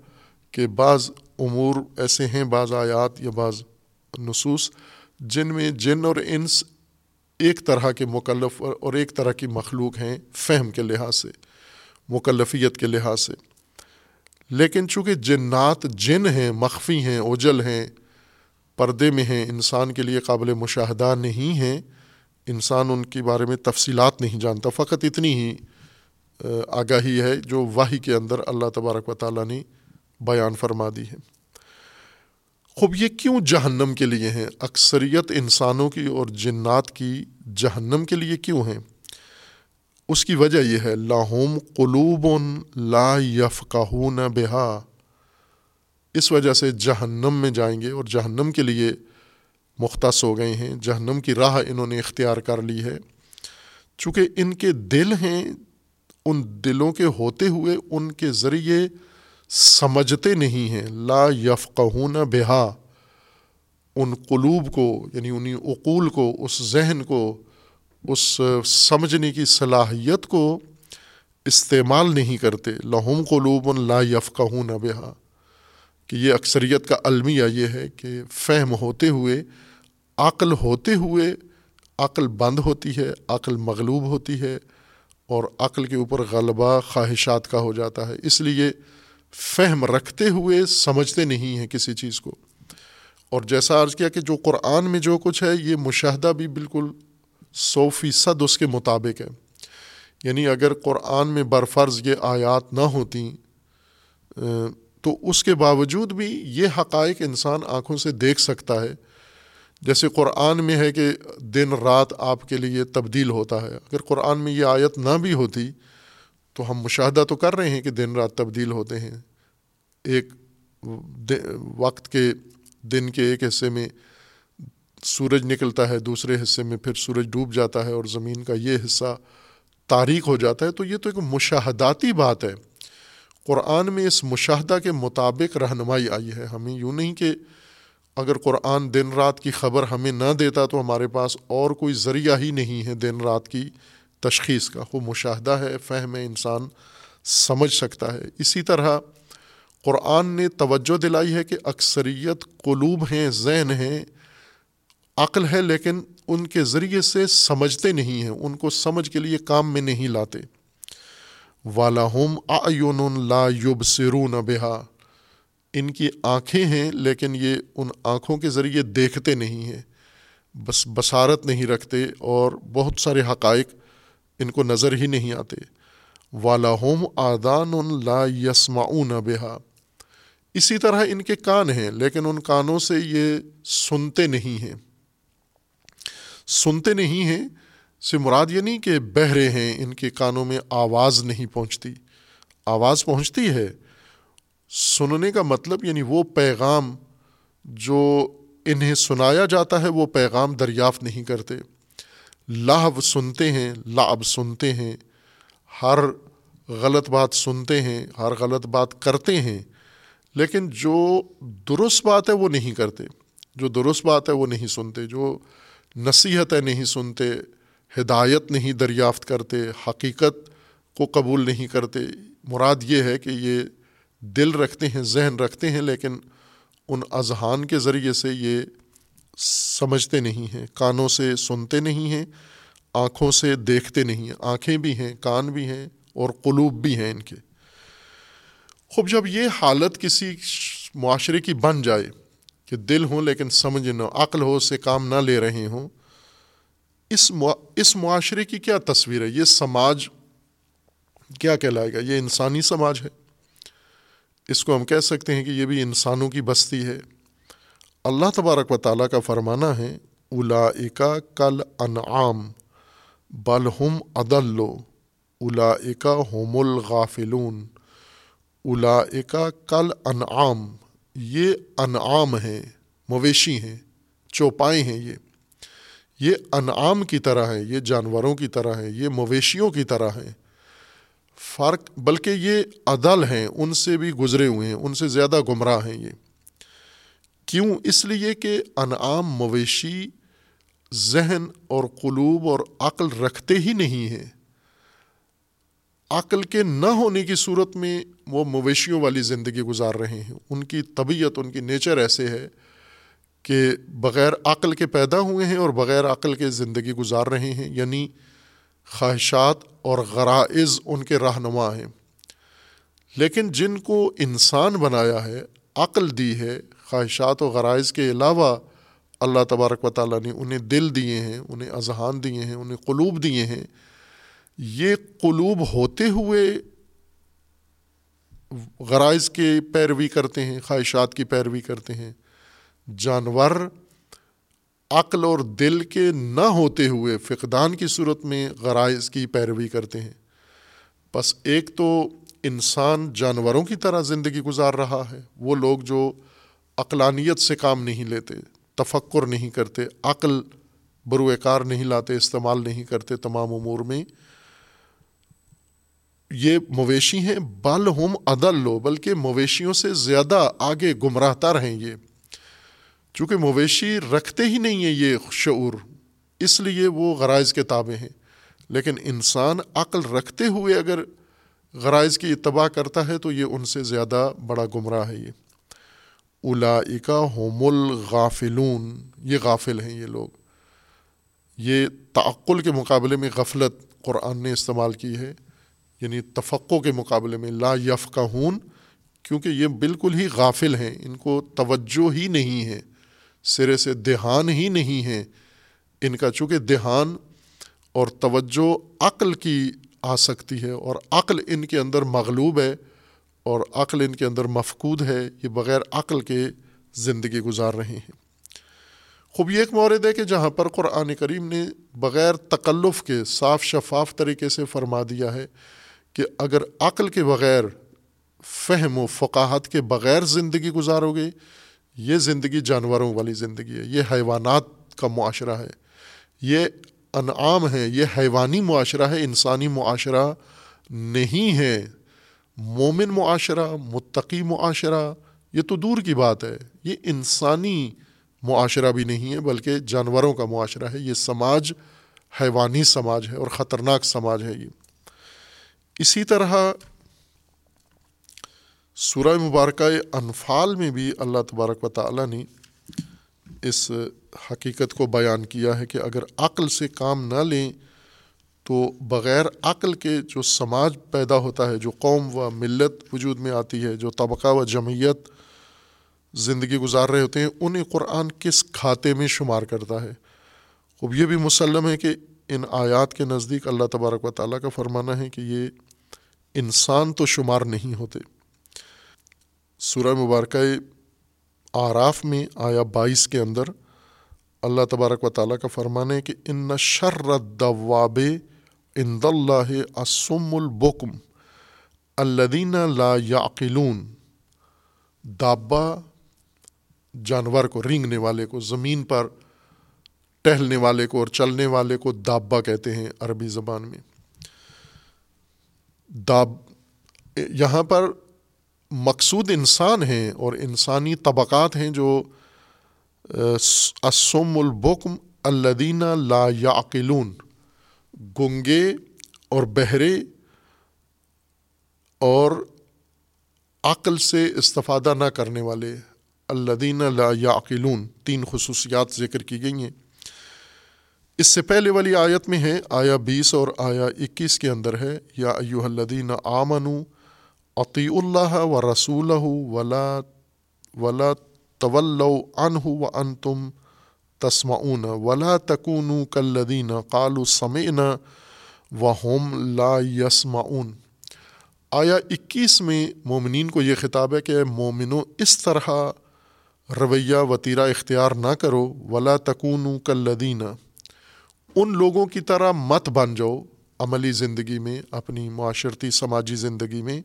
کہ بعض امور ایسے ہیں، بعض آیات یا بعض نصوص جن میں جن اور انس ایک طرح کے مکلف اور ایک طرح کی مخلوق ہیں فہم کے لحاظ سے، مکلفیت کے لحاظ سے۔ لیکن چونکہ جنات جن ہیں، مخفی ہیں، اوجل ہیں، پردے میں ہیں، انسان کے لیے قابل مشاہدہ نہیں ہیں انسان ان کے بارے میں تفصیلات نہیں جانتا، فقط اتنی ہی آگاہی ہے جو واہی کے اندر اللہ تبارک و تعالیٰ نے بیان فرما دی ہے۔ خوب یہ کیوں جہنم کے لیے ہیں؟ اکثریت انسانوں کی اور جنات کی جہنم کے لیے کیوں ہیں؟ اس کی وجہ یہ ہے، لاہوم قلوب لا یفقہون بہا۔ اس وجہ سے جہنم میں جائیں گے اور جہنم کے لیے مختص ہو گئے ہیں، جہنم کی راہ انہوں نے اختیار کر لی ہے۔ چونکہ ان کے دل ہیں، ان دلوں کے ہوتے ہوئے ان کے ذریعے سمجھتے نہیں ہیں۔ لا یفقہون بہا۔ ان قلوب کو یعنی انہیں اقول کو، اس ذہن کو، اس سمجھنے کی صلاحیت کو استعمال نہیں کرتے۔ لہم قلوب لا یفقہون بہا۔ کہ یہ اکثریت کا المیہ یہ ہے کہ فہم ہوتے ہوئے عقل ہوتے ہوئے عقل بند ہوتی ہے عقل مغلوب ہوتی ہے اور عقل کے اوپر غلبہ، خواہشات کا ہو جاتا ہے۔ اس لیے فہم رکھتے ہوئے سمجھتے نہیں ہیں کسی چیز کو۔ اور جیسا عرض کیا کہ جو قرآن میں جو کچھ ہے، یہ مشاہدہ بھی بالکل سو فیصد اس کے مطابق ہے۔ یعنی اگر قرآن میں برفرض یہ آیات نہ ہوتیں تو اس کے باوجود بھی یہ حقائق انسان آنکھوں سے دیکھ سکتا ہے۔ جیسے قرآن میں ہے کہ دن رات آپ کے لیے تبدیل ہوتا ہے، اگر قرآن میں یہ آیت نہ بھی ہوتی تو ہم مشاہدہ تو کر رہے ہیں کہ دن رات تبدیل ہوتے ہیں۔ ایک وقت کے دن کے ایک حصے میں سورج نکلتا ہے، دوسرے حصے میں پھر سورج ڈوب جاتا ہے اور زمین کا یہ حصہ تاریخ ہو جاتا ہے۔ تو یہ تو ایک مشاہداتی بات ہے۔ قرآن میں اس مشاہدہ کے مطابق رہنمائی آئی ہے۔ ہمیں یوں نہیں کہ اگر قرآن دن رات کی خبر ہمیں نہ دیتا تو ہمارے پاس اور کوئی ذریعہ ہی نہیں ہے دن رات کی تشخیص کا۔ وہ مشاہدہ ہے، فہم ہے، انسان سمجھ سکتا ہے۔ اسی طرح قرآن نے توجہ دلائی ہے کہ اکثریت قلوب ہیں، ذہن ہیں، عقل ہے، لیکن ان کے ذریعے سے سمجھتے نہیں ہیں۔ ان کو سمجھ کے لیے کام میں نہیں لاتے۔ والا ہوم آیون لا یوب سرون بہا ان کی آنکھیں ہیں لیکن یہ ان آنکھوں کے ذریعے دیکھتے نہیں ہیں، بس بصارت نہیں رکھتے اور بہت سارے حقائق ان کو نظر ہی نہیں آتے۔ والا ہوم آدان لا یسمعون بہا۔ اسی طرح ان کے کان ہیں لیکن ان کانوں سے یہ سنتے نہیں ہیں۔ سنتے نہیں ہیں سے مراد یہ نہیں کہ بہرے ہیں، ان کے کانوں میں آواز نہیں پہنچتی۔ آواز پہنچتی ہے سننے کا مطلب یعنی وہ پیغام جو انہیں سنایا جاتا ہے، وہ پیغام دریافت نہیں کرتے۔ لاہب سنتے ہیں لاب سنتے ہیں۔ ہر غلط بات سنتے ہیں، ہر غلط بات کرتے ہیں، لیکن جو درست بات ہے، وہ نہیں کرتے۔ جو درست بات ہے، وہ نہیں سنتے۔ جو نصیحتیں نہیں سنتے۔ ہدایت نہیں دریافت کرتے۔ حقیقت کو قبول نہیں کرتے۔ مراد یہ ہے کہ یہ دل رکھتے ہیں، ذہن رکھتے ہیں، لیکن ان اذہان کے ذریعے سے یہ سمجھتے نہیں ہیں، کانوں سے سنتے نہیں ہیں، آنکھوں سے دیکھتے نہیں ہیں۔ آنکھیں بھی ہیں، کان بھی ہیں اور قلوب بھی ہیں ان کے۔ خوب، جب یہ حالت کسی معاشرے کی بن جائے کہ دل ہوں لیکن سمجھ نہ، عقل ہو سے کام نہ لے رہے ہوں، اس اس معاشرے کی کیا تصویر ہے؟ یہ سماج کیا کہلائے گا؟ یہ انسانی سماج ہے۔ اس کو ہم کہہ سکتے ہیں کہ یہ بھی انسانوں کی بستی ہے۔ اللہ تبارک و تعالیٰ کا فرمانا ہے الا کل انعام بلحم عدل الا ہوم الغافلون۔ الا کل انعام، یہ انعام ہیں، مویشی ہیں چوپائے ہیں یہ۔ یہ انعام کی طرح ہیں، یہ جانوروں کی طرح ہیں، یہ مویشیوں کی طرح ہیں۔ فرق بلکہ یہ عدل ہیں، ان سے بھی گزرے ہوئے ہیں، ان سے زیادہ گمراہ ہیں یہ۔ کیوں؟ اس لیے کہ انعام مویشی ذہن اور قلوب اور عقل رکھتے ہی نہیں ہیں۔ عقل کے نہ ہونے کی صورت میں وہ مویشیوں والی زندگی گزار رہے ہیں۔ ان کی طبیعت، ان کی نیچر ایسے ہے کہ بغیر عقل کے پیدا ہوئے ہیں اور بغیر عقل کے زندگی گزار رہے ہیں۔ یعنی خواہشات اور غرائز ان کے رہنما ہیں۔ لیکن جن کو انسان بنایا ہے، عقل دی ہے، خواہشات و غرائز کے علاوہ اللہ تبارک و تعالیٰ نے انہیں دل دیے ہیں، انہیں اذہان دیے ہیں، انہیں قلوب دیے ہیں۔ یہ قلوب ہوتے ہوئے غرائز کے پیروی کرتے ہیں، خواہشات کی پیروی کرتے ہیں۔ جانور عقل اور دل کے نہ ہوتے ہوئے فقدان کی صورت میں غرائز کی پیروی کرتے ہیں۔ بس ایک تو انسان جانوروں کی طرح زندگی گزار رہا ہے۔ وہ لوگ جو عقلانیت سے کام نہیں لیتے، تفکر نہیں کرتے، عقل بروئے کار نہیں لاتے، استعمال نہیں کرتے تمام امور میں۔ یہ مویشی ہیں، بل ہم عدل لو، بلکہ مویشیوں سے زیادہ آگے گمراہ تر ہیں یہ۔ چونکہ مویشی رکھتے ہی نہیں ہیں یہ شعور، اس لیے وہ غرائض کے تابع ہیں۔ لیکن انسان عقل رکھتے ہوئے اگر غرائض کی اتباع کرتا ہے تو یہ ان سے زیادہ بڑا گمراہ ہے یہ۔ اولائکا ہوم الغافلون، یہ غافل ہیں یہ لوگ۔ یہ تعقل کے مقابلے میں غفلت قرآن نے استعمال کی ہے یعنی تفقع کے مقابلے میں لا یف کا کیونکہ یہ بالکل ہی غافل ہیں، ان کو توجہ ہی نہیں ہے۔ سرے سے دھیان ہی نہیں ہے ان کا چونکہ دھیان اور توجہ عقل کی آ سکتی ہے اور عقل ان کے اندر مغلوب ہے اور عقل ان کے اندر مفقود ہے، یہ بغیر عقل کے زندگی گزار رہے ہیں۔ خوب یہ ایک مورد ہے کہ جہاں پر قرآن کریم نے بغیر تکلف کے صاف شفاف طریقے سے فرما دیا ہے کہ اگر عقل کے بغیر فہم و فقاہت کے بغیر زندگی گزارو گے یہ زندگی جانوروں والی زندگی ہے، یہ حیوانات کا معاشرہ ہے، یہ انعام ہے یہ حیوانی معاشرہ ہے، انسانی معاشرہ نہیں ہے۔ مومن معاشرہ، متقی معاشرہ، یہ تو دور کی بات ہے۔ یہ انسانی معاشرہ بھی نہیں ہے، بلکہ جانوروں کا معاشرہ ہے۔ یہ سماج، حیوانی سماج ہے اور خطرناک سماج ہے یہ۔ اسی طرح سورہ مبارکہ انفال میں بھی اللہ تبارک و تعالیٰ نے اس حقیقت کو بیان کیا ہے کہ اگر عقل سے کام نہ لیں تو بغیر عقل کے جو سماج پیدا ہوتا ہے، جو قوم و ملت وجود میں آتی ہے، جو طبقہ و جمعیت زندگی گزار رہے ہوتے ہیں، انہیں قرآن کس کھاتے میں شمار کرتا ہے؟ اب یہ بھی مسلم ہے کہ ان آیات کے نزدیک اللہ تبارک و تعالیٰ کا فرمانا ہے کہ یہ انسان تو شمار نہیں ہوتے۔ سورہ مبارکہ آراف میں آیا بائیس کے اندر اللہ تبارک و تعالیٰ کا فرمان ہے کہ ان شر دواب اند اللہ اسم البکم الدین لا یعقلون دابا جانور کو رینگنے والے کو، زمین پر ٹہلنے والے کو اور چلنے والے کو دابا کہتے ہیں عربی زبان میں۔ داب، یہاں پر مقصود انسان ہیں اور انسانی طبقات ہیں جو اسم البکم الدینہ لا یعقلون، گنگے اور بہرے اور عقل سے استفادہ نہ کرنے والے الدینہ لا یعقلون، تین خصوصیات ذکر کی گئی ہیں۔ اس سے پہلے والی آیت میں ہے آیا بیس اور آیا اکیس کے اندر ہے، یا ایوہ الذین آمنو عطی اللہ و رسول ولا ولا طول عنہ و ان تم تسمعون ولا تکون کلدین قالو سمعنا و ہم لا یسمعون۔ آیا اکیس میں مومنین کو یہ خطاب ہے کہ مومنو اس طرح رویہ وطیرہ اختیار نہ کرو، ولا تکون کلدینہ ان لوگوں کی طرح مت بن جاؤ عملی زندگی میں، اپنی معاشرتی سماجی زندگی میں۔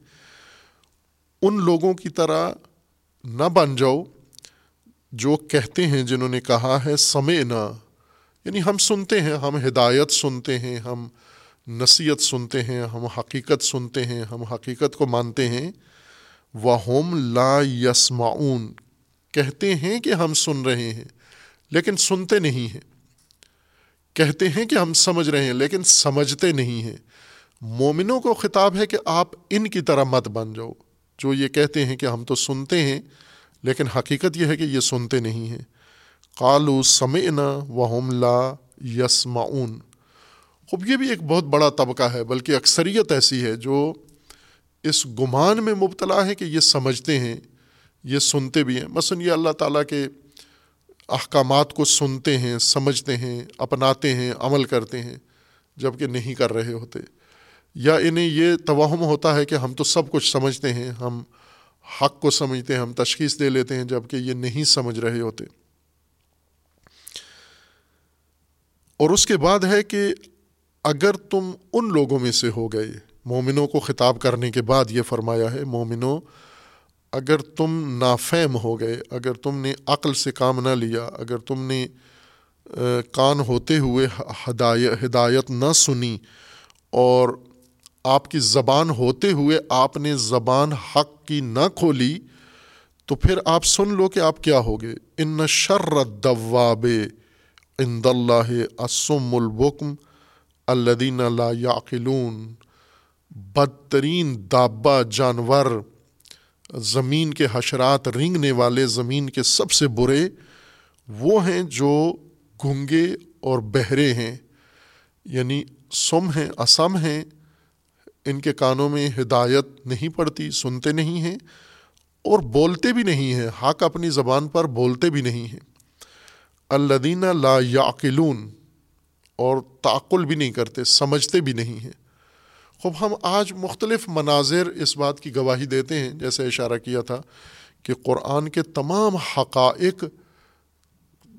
ان لوگوں کی طرح نہ بن جاؤ جو کہتے ہیں جنہوں نے کہا ہے سمے نہ یعنی ہم سنتے ہیں، ہم ہدایت سنتے ہیں، ہم نصیحت سنتے ہیں، ہم حقیقت سنتے ہیں، ہم حقیقت کو مانتے ہیں۔ وہ ہوم لا یسمعون کہتے ہیں کہ ہم سن رہے ہیں، لیکن سنتے نہیں ہیں۔ کہتے ہیں کہ ہم سمجھ رہے ہیں، لیکن سمجھتے نہیں ہیں۔ مومنوں کو خطاب ہے کہ آپ ان کی طرح مت بن جاؤ۔ جو یہ کہتے ہیں کہ ہم تو سنتے ہیں، لیکن حقیقت یہ ہے کہ یہ سنتے نہیں ہیں۔ قالو سمعنا وہم لا یسمعون خوب، یہ بھی ایک بہت بڑا طبقہ ہے، بلکہ اکثریت ایسی ہے جو اس گمان میں مبتلا ہے کہ یہ سمجھتے ہیں، یہ سنتے بھی ہیں۔ مثلاً یہ اللہ تعالیٰ کے احکامات کو سنتے ہیں، سمجھتے ہیں، اپناتے ہیں، عمل کرتے ہیں جبکہ نہیں کر رہے ہوتے۔ یا انہیں یہ توہم ہوتا ہے کہ ہم تو سب کچھ سمجھتے ہیں، ہم حق کو سمجھتے ہیں، ہم تشخیص دے لیتے ہیں جبکہ یہ نہیں سمجھ رہے ہوتے۔ اور اس کے بعد ہے کہ اگر تم ان لوگوں میں سے ہو گئے، مومنوں کو خطاب کرنے کے بعد یہ فرمایا ہے، مومنوں، اگر تم نافہم ہو گئے، اگر تم نے عقل سے کام نہ لیا، اگر تم نے کان ہوتے ہوئے ہدایت ہدایت نہ سنی، اور آپ کی زبان ہوتے ہوئے آپ نے زبان حق کی نہ کھولی، تو پھر آپ سن لو کہ آپ کیا ہوگے۔ ان شر دواب اند اللہ اسم البکم الدین لا یاقلون بدترین دابا جانور، زمین کے حشرات رنگنے والے، زمین کے سب سے برے، وہ ہیں جو گنگے اور بہرے ہیں یعنی سم ہیں، اسم ہیں۔ ان کے کانوں میں ہدایت نہیں پڑتی، سنتے نہیں ہیں اور بولتے بھی نہیں ہیں۔ حق اپنی زبان پر بولتے بھی نہیں ہیں۔ الدینہ لا یاقلون اور تعقل بھی نہیں کرتے، سمجھتے بھی نہیں ہیں۔ خوب، ہم آج مختلف مناظر اس بات کی گواہی دیتے ہیں، جیسے اشارہ کیا تھا کہ قرآن کے تمام حقائق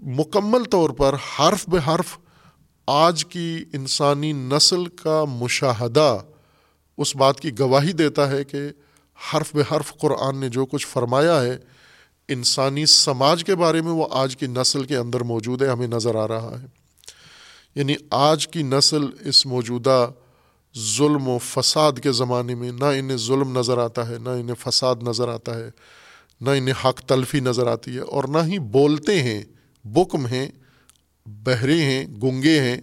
مکمل طور پر حرف بے حرف آج کی انسانی نسل کا مشاہدہ اس بات کی گواہی دیتا ہے کہ حرف بے حرف قرآن نے جو کچھ فرمایا ہے، انسانی سماج کے بارے میں وہ آج کی نسل کے اندر موجود ہے، ہمیں نظر آ رہا ہے۔ یعنی آج کی نسل اس موجودہ ظلم و فساد کے زمانے میں نہ انہیں ظلم نظر آتا ہے، نہ انہیں فساد نظر آتا ہے، نہ انہیں حق تلفی نظر آتی ہے، اور نہ ہی بولتے ہیں، بکم ہیں، بہرے ہیں، گنگے ہیں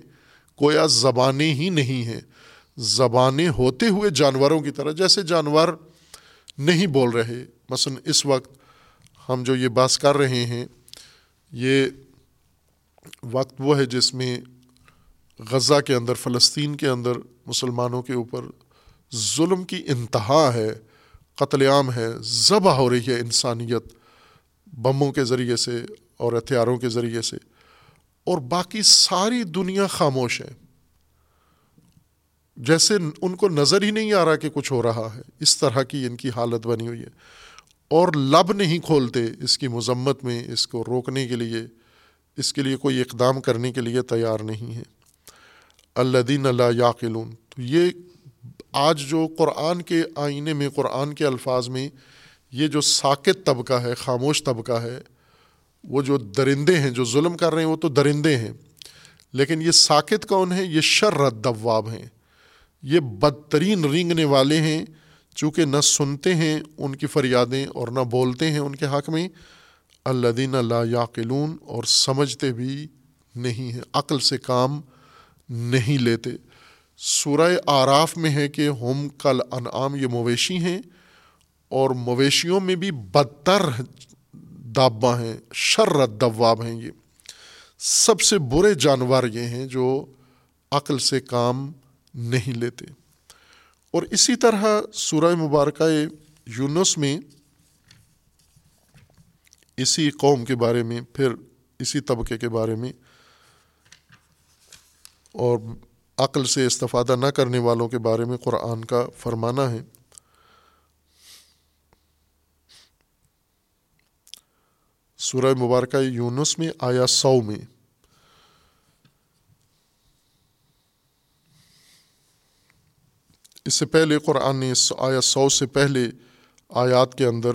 کویا زبانیں ہی نہیں ہیں۔ زبانیں ہوتے ہوئے جانوروں کی طرح، جیسے جانور نہیں بول رہے۔ مثلا اس وقت ہم جو یہ بات کر رہے ہیں، یہ وقت وہ ہے جس میں غزہ کے اندر، فلسطین کے اندر مسلمانوں کے اوپر ظلم کی انتہا ہے، قتل عام ہے، ذبح ہو رہی ہے انسانیت بموں کے ذریعے سے اور ہتھیاروں کے ذریعے سے۔ اور باقی ساری دنیا خاموش ہے۔ جیسے ان کو نظر ہی نہیں آ رہا کہ کچھ ہو رہا ہے، اس طرح کی ان کی حالت بنی ہوئی ہے۔ اور لب نہیں کھولتے اس کی مذمت میں، اس کو روکنے کے لیے، اس کے لیے کوئی اقدام کرنے کے لیے تیار نہیں ہے۔ اللہ دین اللہ یاقلون، تو یہ آج جو قرآن کے آئینے میں، قرآن کے الفاظ میں یہ جو ساکت طبقہ ہے، خاموش طبقہ ہے، وہ جو درندے ہیں، جو ظلم کر رہے ہیں، وہ تو درندے ہیں۔ لیکن یہ ساکت کون ہے؟ یہ شررت دواب ہیں۔ یہ بدترین رینگنے والے ہیں، چونکہ نہ سنتے ہیں ان کی فریادیں اور نہ بولتے ہیں ان کے حق میں۔ اللہ دین اللہ یاقلون اور سمجھتے بھی نہیں ہیں، عقل سے کام نہیں لیتے۔ سورہ آراف میں ہے کہ ہم کل انعام یہ مویشی ہیں اور مویشیوں میں بھی بدتر دابا ہیں شررت دواب ہیں یہ۔ سب سے برے جانور یہ ہیں جو عقل سے کام نہیں لیتے۔ اور اسی طرح سورہ مبارکہ یونس میں اسی قوم کے بارے میں، پھر اسی طبقے کے بارے میں اور عقل سے استفادہ نہ کرنے والوں کے بارے میں قرآن کا فرمانا ہے۔ سورہ مبارکہ یونس میں آیا سو میں اس سے پہلے قرآن نے آیا سو سے پہلے آیات کے اندر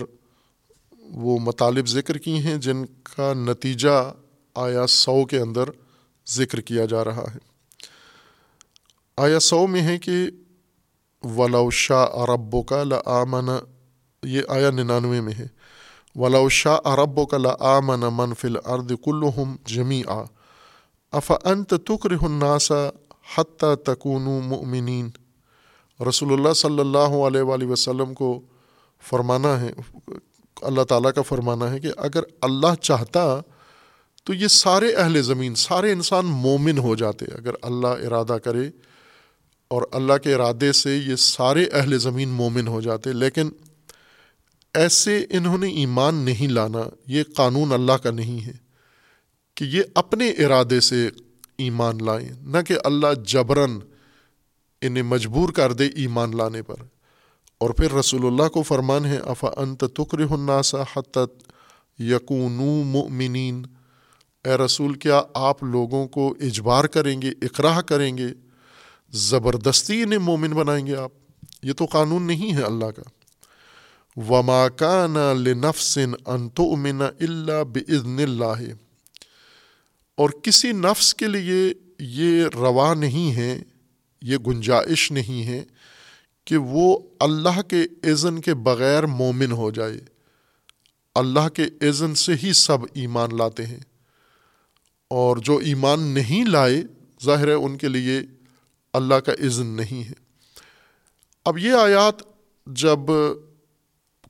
وہ مطالب ذکر کی ہیں جن کا نتیجہ آیا سو کے اندر ذکر کیا جا رہا ہے۔ آیا سو میں ہے کہ ولاؤ شاہ عرب و کا لمن یہ آیا ننانوے میں ہے۔ ولاؤ شاہ عرب کا لمن منفل ارد کلحم جمی آ اف انت تکر الناسا حتیٰ تکون مؤمنین رسول اللہ صلی اللہ علیہ وآلہ وسلم کو فرمانا ہے، اللہ تعالیٰ کا فرمانا ہے کہ اگر اللہ چاہتا تو یہ سارے اہل زمین، سارے انسان مومن ہو جاتے، اگر اللہ ارادہ کرے اور اللہ کے ارادے سے یہ سارے اہل زمین مومن ہو جاتے، لیکن ایسے انہوں نے ایمان نہیں لانا، یہ قانون اللہ کا نہیں ہے کہ یہ اپنے ارادے سے ایمان لائیں، نہ کہ اللہ جبرن انہیں مجبور کر دے ایمان لانے پر۔ اور پھر رسول اللہ کو فرمان ہے، افا انت تکر الناسا حتت یقون مؤمنین اے رسول، کیا آپ لوگوں کو اجبار کریں گے اقراہ کریں گے؟ زبردستی انہیں مومن بنائیں گے آپ۔ یہ تو قانون نہیں ہے اللہ کا۔ وما کان لنفسن ان تؤمن الا باذن اللہ اور کسی نفس کے لیے یہ روا نہیں ہے یہ گنجائش نہیں ہے کہ وہ اللہ کے اذن کے بغیر مومن ہو جائے۔ اللہ کے اذن سے ہی سب ایمان لاتے ہیں۔ اور جو ایمان نہیں لائے، ظاہر ہے ان کے لیے اللہ کا اذن نہیں ہے۔ اب یہ آیات جب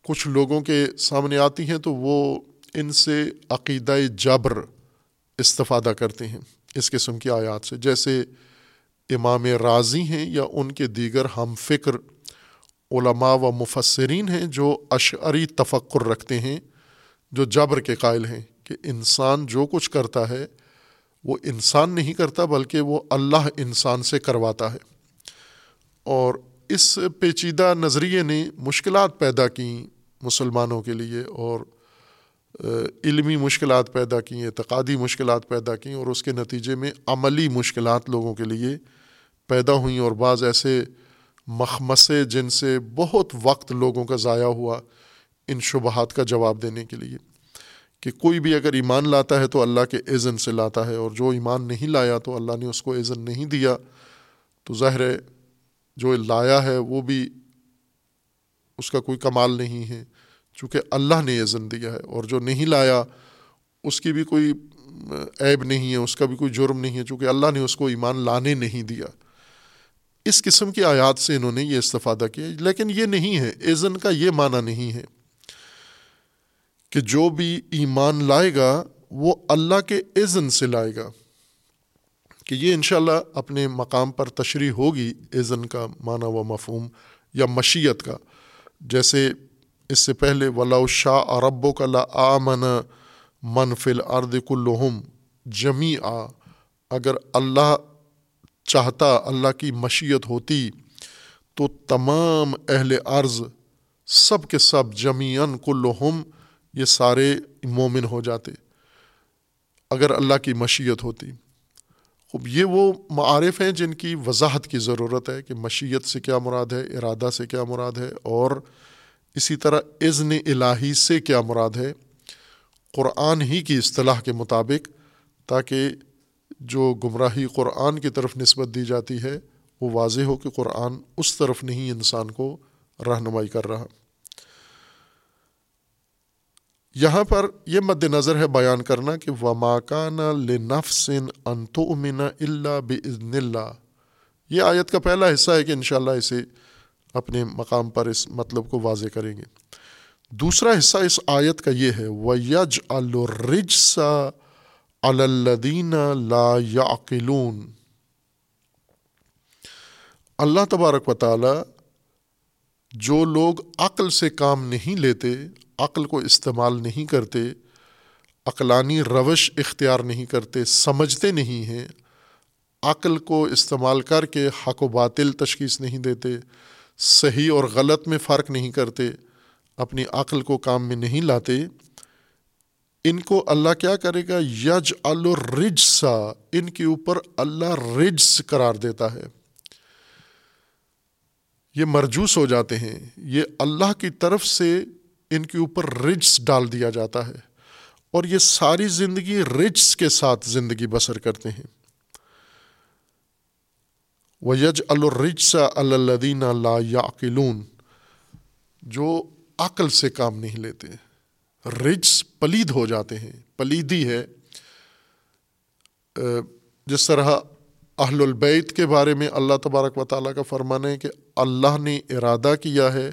کچھ لوگوں کے سامنے آتی ہیں تو وہ ان سے عقیدہ جبر استفادہ کرتے ہیں اس قسم کی آیات سے۔ جیسے امام راضی ہیں یا ان کے دیگر ہم فکر علماء و مفسرین ہیں جو اشعری تفکر رکھتے ہیں، جو جبر کے قائل ہیں کہ انسان جو کچھ کرتا ہے، وہ انسان نہیں کرتا بلکہ وہ اللہ انسان سے کرواتا ہے۔ اور اس پیچیدہ نظریے نے مشکلات پیدا کیں مسلمانوں کے لیے اور علمی مشکلات پیدا کیں، اعتقادی مشکلات پیدا کیں اور اس کے نتیجے میں عملی مشکلات لوگوں کے لیے پیدا ہوئیں اور بعض ایسے مخمسے جن سے بہت وقت لوگوں کا ضائع ہوا ان شبہات کا جواب دینے کے لیے کہ کوئی بھی اگر ایمان لاتا ہے تو اللہ کے عزن سے لاتا ہے اور جو ایمان نہیں لایا تو اللہ نے اس کو عزن نہیں دیا تو ظاہر ہے جو لایا ہے وہ بھی اس کا کوئی کمال نہیں ہے چونکہ اللہ نے عزن دیا ہے اور جو نہیں لایا اس کی بھی کوئی عیب نہیں ہے، اس کا بھی کوئی جرم نہیں ہے، چونکہ اللہ نے اس کو ایمان لانے نہیں دیا۔ اس قسم کی آیات سے انہوں نے یہ استفادہ کیا، لیکن یہ نہیں ہے عزن کا یہ معنی نہیں ہے کہ جو بھی ایمان لائے گا، وہ اللہ کے عزن سے لائے گا۔ کہ یہ انشاءاللہ اپنے مقام پر تشریح ہوگی عزن کا معنی و مفہوم یا مشیت کا۔ جیسے اس سے پہلے ولا شاہ عرب و کلا آمن منفل ارد کلحم جمی آ اگر اللہ چاہتا اللہ کی مشیت ہوتی، تو تمام اہل عرض سب کے سب جمیان کلحم یہ سارے مومن ہو جاتے، اگر اللہ کی مشیت ہوتی۔ خوب، یہ وہ معارف ہیں جن کی وضاحت کی ضرورت ہے کہ مشیت سے کیا مراد ہے، ارادہ سے کیا مراد ہے، اور اسی طرح عزن الہی سے کیا مراد ہے۔ قرآن ہی کی اصطلاح کے مطابق، تاکہ جو گمراہی قرآن کی طرف نسبت دی جاتی ہے، وہ واضح ہو کہ قرآن اس طرف نہیں انسان کو رہنمائی کر رہا۔ یہاں پر یہ مد نظر ہے بیان کرنا کہ وماکان لنفسن انتو اللہ بزن اللہ یہ آیت کا پہلا حصہ ہے کہ انشاءاللہ اسے اپنے مقام پر اس مطلب کو واضح کریں گے۔ دوسرا حصہ اس آیت کا یہ ہے ویج الرجسا الدین لا یعقلون۔ اللہ تبارک و تعالی جو لوگ عقل سے کام نہیں لیتے، عقل کو استعمال نہیں کرتے، عقلانی روش اختیار نہیں کرتے، سمجھتے نہیں ہیں، عقل کو استعمال کر کے حق و باطل تشخیص نہیں دیتے، صحیح اور غلط میں فرق نہیں کرتے، اپنی عقل کو کام میں نہیں لاتے ان کو اللہ کیا کرے گا؟ یج الرجسا، ان کے اوپر اللہ رجس قرار دیتا ہے۔ یہ مرجوس ہو جاتے ہیں۔ یہ اللہ کی طرف سے ان کے اوپر رجس ڈال دیا جاتا ہے۔ اور یہ ساری زندگی رجس کے ساتھ زندگی بسر کرتے ہیں۔ ویج الرجس الدین اللہ یاقلون جو عقل سے کام نہیں لیتے۔ رجس پلید ہو جاتے ہیں، پلیدی ہے۔ جس طرح اہل البیت کے بارے میں اللہ تبارک و تعالیٰ کا فرمانا ہے کہ اللہ نے ارادہ کیا ہے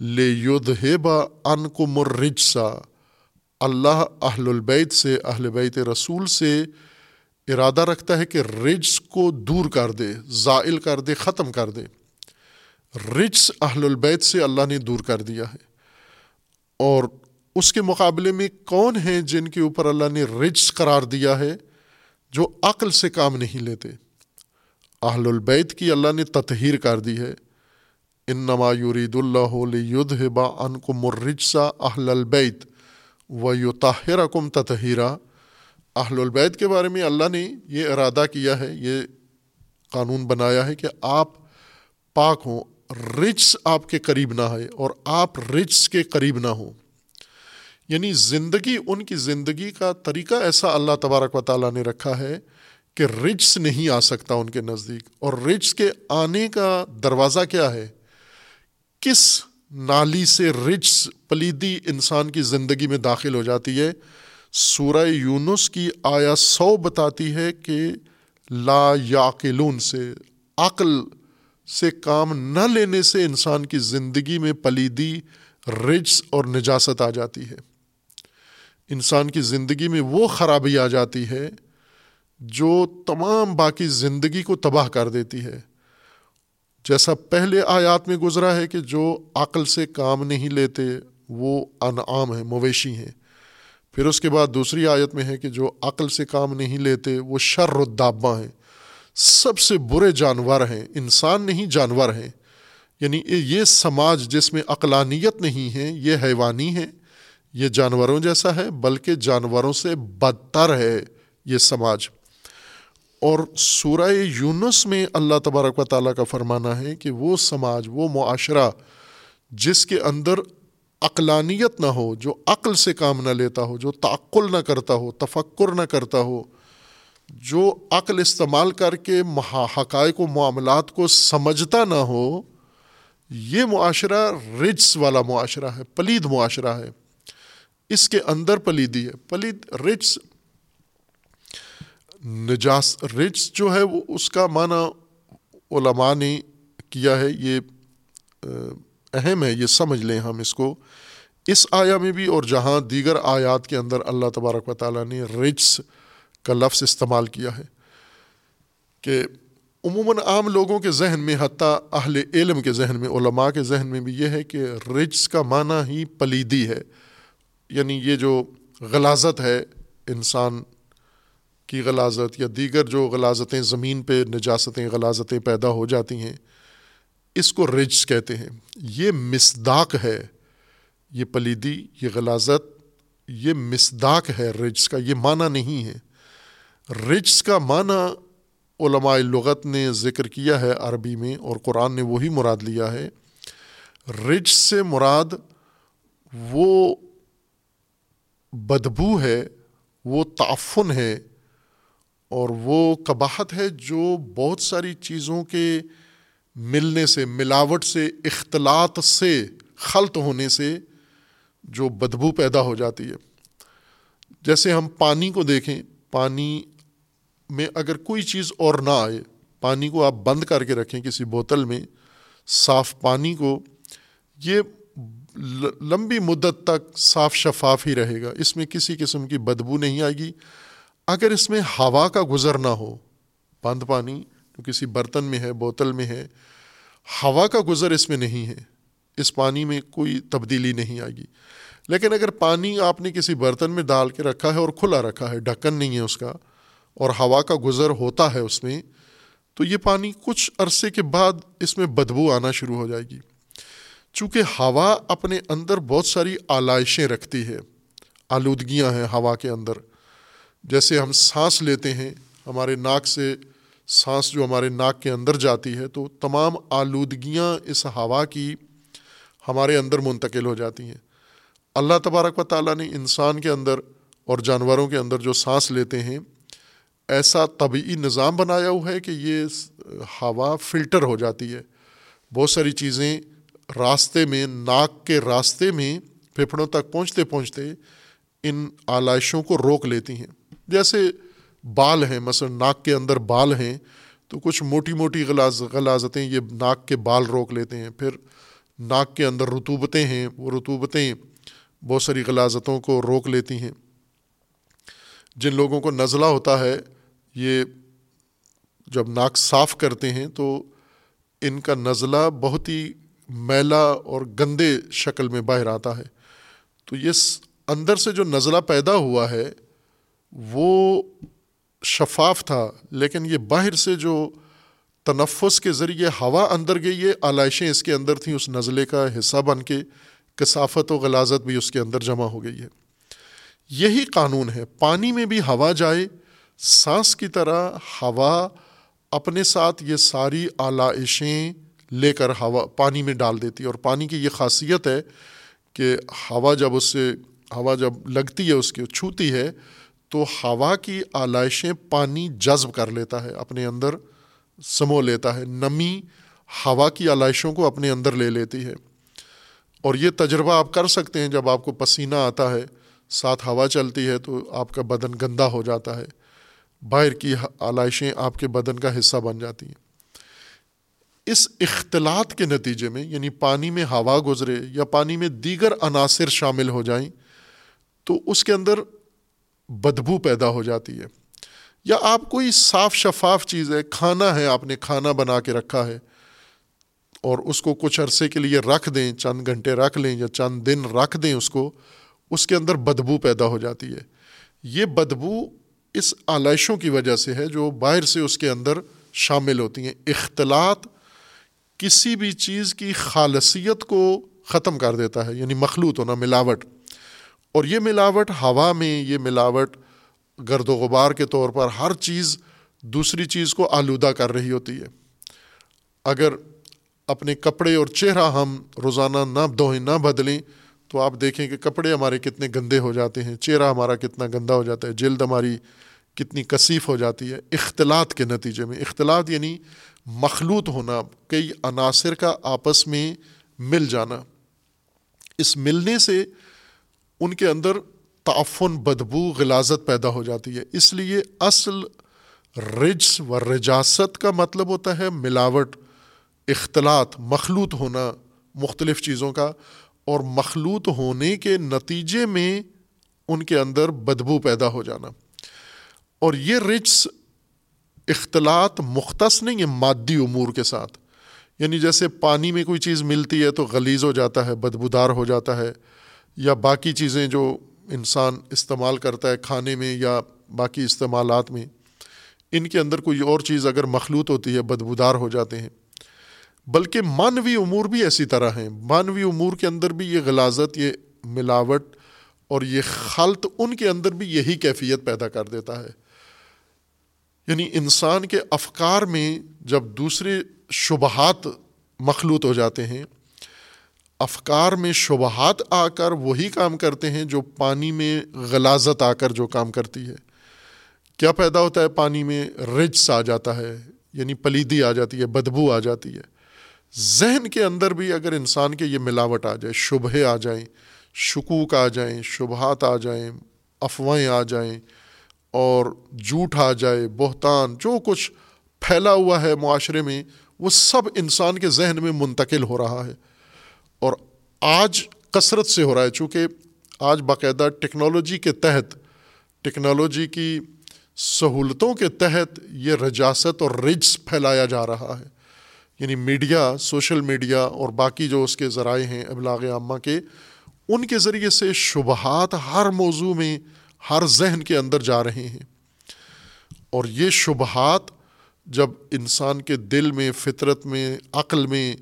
لے یدھ با ان کو مرجسا اللہ اہل البیت سے، اہل بیت رسول سے ارادہ رکھتا ہے کہ رجس کو دور کر دے، زائل کر دے، ختم کر دے۔ رجس اہل البیت سے اللہ نے دور کر دیا ہے۔ اور اس کے مقابلے میں کون ہیں جن کے اوپر اللہ نے رجس قرار دیا ہے جو عقل سے کام نہیں لیتے؟ اہل البیت کی اللہ نے تطہیر کر دی ہے۔ ان نما یورید اللہ با ان کو مرجسا اہل البیت و یو طاہر کم تطہیرہ اہل البیت کے بارے میں اللہ نے یہ ارادہ کیا ہے، یہ قانون بنایا ہے کہ آپ پاک ہوں رچس آپ کے قریب نہ ہے اور آپ رچس کے قریب نہ ہوں۔ یعنی زندگی ان کی زندگی کا طریقہ ایسا اللہ تبارک و تعالیٰ نے رکھا ہے کہ رچس نہیں آ سکتا ان کے نزدیک۔ اور رچس کے آنے کا دروازہ کیا ہے؟ کس نالی سے رچ پلیدی انسان کی زندگی میں داخل ہو جاتی ہے؟ سورہ یونس کی آیا سو بتاتی ہے کہ لا یاقلون سے، عقل سے کام نہ لینے سے انسان کی زندگی میں پلیدی رجس اور نجاست آ جاتی ہے۔ انسان کی زندگی میں وہ خرابی آ جاتی ہے جو تمام باقی زندگی کو تباہ کر دیتی ہے۔ جیسا پہلے آیات میں گزرا ہے کہ جو عقل سے کام نہیں لیتے، وہ انعام ہیں، مویشی ہیں۔ پھر اس کے بعد دوسری آیت میں ہے کہ جو عقل سے کام نہیں لیتے، وہ شر الدابہ ہیں۔ سب سے برے جانور ہیں، انسان نہیں، جانور ہیں۔ یعنی یہ سماج جس میں عقلانیت نہیں ہے، یہ حیوانی ہے۔ یہ جانوروں جیسا ہے، بلکہ جانوروں سے بدتر ہے یہ سماج۔ اور سورہ یونس میں اللہ تبارک و تعالیٰ کا فرمانا ہے کہ وہ سماج، وہ معاشرہ جس کے اندر عقلانیت نہ ہو، جو عقل سے کام نہ لیتا ہو، جو تعقل نہ کرتا ہو، تفکر نہ کرتا ہو، جو عقل استعمال کر کے حقائق و معاملات کو سمجھتا نہ ہو، یہ معاشرہ رجس والا معاشرہ ہے، پلید معاشرہ ہے۔ اس کے اندر پلیدی ہے۔ پلید رجس نجاس رجس جو ہے وہ اس کا معنی علماء نے کیا ہے۔ یہ اہم ہے، یہ سمجھ لیں ہم اس کو۔ اس آیا میں بھی اور جہاں دیگر آیات کے اندر اللہ تبارک و تعالیٰ نے رجس کا لفظ استعمال کیا ہے کہ عموماً عام لوگوں کے ذہن میں، حتیٰ اہل علم کے ذہن میں، علماء کے ذہن میں بھی یہ ہے کہ رجس کا معنی ہی پلیدی ہے۔ یعنی یہ جو غلازت ہے انسان کی غلازت یا دیگر جو غلازتیں زمین پہ نجاستیں غلازتیں پیدا ہو جاتی ہیں، اس کو رجس کہتے ہیں۔ یہ مصداق ہے، یہ پلیدی، یہ غلازت، یہ مصداق ہے رجس کا، یہ معنی نہیں ہے۔ رجس کا معنی علماء لغت نے ذکر کیا ہے عربی میں اور قرآن نے وہی مراد لیا ہے۔ رج سے مراد وہ بدبو ہے، وہ تعفن ہے اور وہ قباحت ہے جو بہت ساری چیزوں کے ملنے سے، ملاوٹ سے، اختلاط سے خلط ہونے سے جو بدبو پیدا ہو جاتی ہے۔ جیسے ہم پانی کو دیکھیں، پانی میں اگر کوئی چیز اور نہ آئے، پانی کو آپ بند کر کے رکھیں کسی بوتل میں، صاف پانی کو، یہ لمبی مدت تک صاف شفاف ہی رہے گا۔ اس میں کسی قسم کی بدبو نہیں آئے گی۔ اگر اس میں ہوا کا گزر نہ ہو بند پانی جو کسی برتن میں ہے، بوتل میں ہے، ہوا کا گزر اس میں نہیں ہے۔ اس پانی میں کوئی تبدیلی نہیں آئے گی۔ لیکن اگر پانی آپ نے کسی برتن میں ڈال کے رکھا ہے اور کھلا رکھا ہے، ڈھکن نہیں ہے اس کا، اور ہوا کا گزر ہوتا ہے اس میں، تو یہ پانی کچھ عرصے کے بعد اس میں بدبو آنا شروع ہو جائے گی۔ چونکہ ہوا اپنے اندر بہت ساری آلائشیں رکھتی ہے، آلودگیاں ہیں ہوا کے اندر۔ جیسے ہم سانس لیتے ہیں، ہمارے ناک سے سانس جو ہمارے ناک کے اندر جاتی ہے، تو تمام آلودگیاں اس ہوا کی ہمارے اندر منتقل ہو جاتی ہیں۔ اللہ تبارک و تعالیٰ نے انسان کے اندر اور جانوروں کے اندر جو سانس لیتے ہیں، ایسا طبعی نظام بنایا ہوا ہے کہ یہ ہوا فلٹر ہو جاتی ہے۔ بہت ساری چیزیں راستے میں، ناک کے راستے میں پھیپھڑوں تک پہنچتے پہنچتے ان آلائشوں کو روک لیتی ہیں۔ جیسے بال ہیں، مثلا ناک کے اندر بال ہیں، تو کچھ موٹی موٹی غلاز غلازتیں یہ ناک کے بال روک لیتے ہیں۔ پھر ناک کے اندر رتوبتیں ہیں، وہ رتوبتیں بہت ساری غلازتوں کو روک لیتی ہیں۔ جن لوگوں کو نزلہ ہوتا ہے، یہ جب ناک صاف کرتے ہیں تو ان کا نزلہ بہت ہی میلا اور گندے شکل میں باہر آتا ہے۔ تو یہ اندر سے جو نزلہ پیدا ہوا ہے، وہ شفاف تھا، لیکن یہ باہر سے جو تنفس کے ذریعے ہوا اندر گئی ہے آلائشیں اس کے اندر تھیں، اس نزلے کا حصہ بن کے کثافت و غلازت بھی اس کے اندر جمع ہو گئی ہے۔ یہی قانون ہے، پانی میں بھی ہوا جائے، سانس کی طرح ہوا، اپنے ساتھ یہ ساری آلائشیں لے کر ہوا، پانی میں ڈال دیتی ہے۔ اور پانی کی یہ خاصیت ہے کہ ہوا جب اس سے، ہوا جب لگتی ہے، اس کی چھوتی ہے، تو ہوا کی آلائشیں پانی جذب کر لیتا ہے، اپنے اندر سمو لیتا ہے۔ نمی ہوا کی آلائشوں کو اپنے اندر لے لیتی ہے۔ اور یہ تجربہ آپ کر سکتے ہیں۔ جب آپ کو پسینہ آتا ہے، ساتھ ہوا چلتی ہے، تو آپ کا بدن گندا ہو جاتا ہے۔ باہر کی آلائشیں آپ کے بدن کا حصہ بن جاتی ہیں۔ اس اختلاط کے نتیجے میں یعنی پانی میں ہوا گزرے یا پانی میں دیگر عناصر شامل ہو جائیں، تو اس کے اندر بدبو پیدا ہو جاتی ہے۔ یا آپ کوئی صاف شفاف چیز ہے، کھانا ہے، آپ نے کھانا بنا کے رکھا ہے، اور اس کو کچھ عرصے کے لیے رکھ دیں، چند گھنٹے رکھ لیں یا چند دن رکھ دیں اس کو، اس کے اندر بدبو پیدا ہو جاتی ہے۔ یہ بدبو اس آلائشوں کی وجہ سے ہے جو باہر سے اس کے اندر شامل ہوتی ہیں۔ اختلاط کسی بھی چیز کی خالصیت کو ختم کر دیتا ہے یعنی مخلوط ہونا، ملاوٹ۔ اور یہ ملاوٹ ہوا میں، یہ ملاوٹ گرد و غبار کے طور پر ہر چیز دوسری چیز کو آلودہ کر رہی ہوتی ہے۔ اگر اپنے کپڑے اور چہرہ ہم روزانہ نہ دھوئیں، نہ بدلیں، تو آپ دیکھیں کہ کپڑے ہمارے کتنے گندے ہو جاتے ہیں، چہرہ ہمارا کتنا گندا ہو جاتا ہے، جلد ہماری کتنی کثیف ہو جاتی ہے، اختلاط کے نتیجے میں۔ اختلاط یعنی مخلوط ہونا، کئی عناصر کا آپس میں مل جانا۔ اس ملنے سے ان کے اندر تعفن، بدبو، غلازت پیدا ہو جاتی ہے۔ اس لیے اصل رجس و رجاست کا مطلب ہوتا ہے ملاوٹ، اختلاط، مخلوط ہونا مختلف چیزوں کا۔ اور مخلوط ہونے کے نتیجے میں ان کے اندر بدبو پیدا ہو جانا۔ اور یہ رچس اختلاط مختص نہیں ہے مادی امور کے ساتھ۔ یعنی جیسے پانی میں کوئی چیز ملتی ہے تو غلیظ ہو جاتا ہے، بدبودار ہو جاتا ہے، یا باقی چیزیں جو انسان استعمال کرتا ہے کھانے میں یا باقی استعمالات میں، ان کے اندر کوئی اور چیز اگر مخلوط ہوتی ہے، بدبودار ہو جاتے ہیں۔ بلکہ مانوی امور بھی ایسی طرح ہیں۔ مانوی امور کے اندر بھی یہ غلازت، یہ ملاوٹ اور یہ خلط ان کے اندر بھی یہی کیفیت پیدا کر دیتا ہے۔ یعنی انسان کے افکار میں جب دوسرے شبہات مخلوط ہو جاتے ہیں، افکار میں شبہات آ کر وہی کام کرتے ہیں جو پانی میں غلازت آ کر جو کام کرتی ہے۔ کیا پیدا ہوتا ہے پانی میں؟ رجس آ جاتا ہے یعنی پلیدی آ جاتی ہے، بدبو آ جاتی ہے۔ ذہن کے اندر بھی اگر انسان کے یہ ملاوٹ آ جائے شبہ آ جائیں، شکوک آ جائیں، شبہات آ جائیں، افواہیں آ جائیں اور جھوٹ آ جائے، بہتان، جو کچھ پھیلا ہوا ہے معاشرے میں، وہ سب انسان کے ذہن میں منتقل ہو رہا ہے۔ اور آج کثرت سے ہو رہا ہے، چونکہ آج باقاعدہ ٹیکنالوجی کے تحت، ٹیکنالوجی کی سہولتوں کے تحت یہ رجاست اور رجس پھیلایا جا رہا ہے۔ یعنی میڈیا، سوشل میڈیا اور باقی جو اس کے ذرائع ہیں، ابلاغ عامہ کے، ان کے ذریعے سے شبہات ہر موضوع میں ہر ذہن کے اندر جا رہے ہیں۔ اور یہ شبہات جب انسان کے دل میں، فطرت میں، عقل میں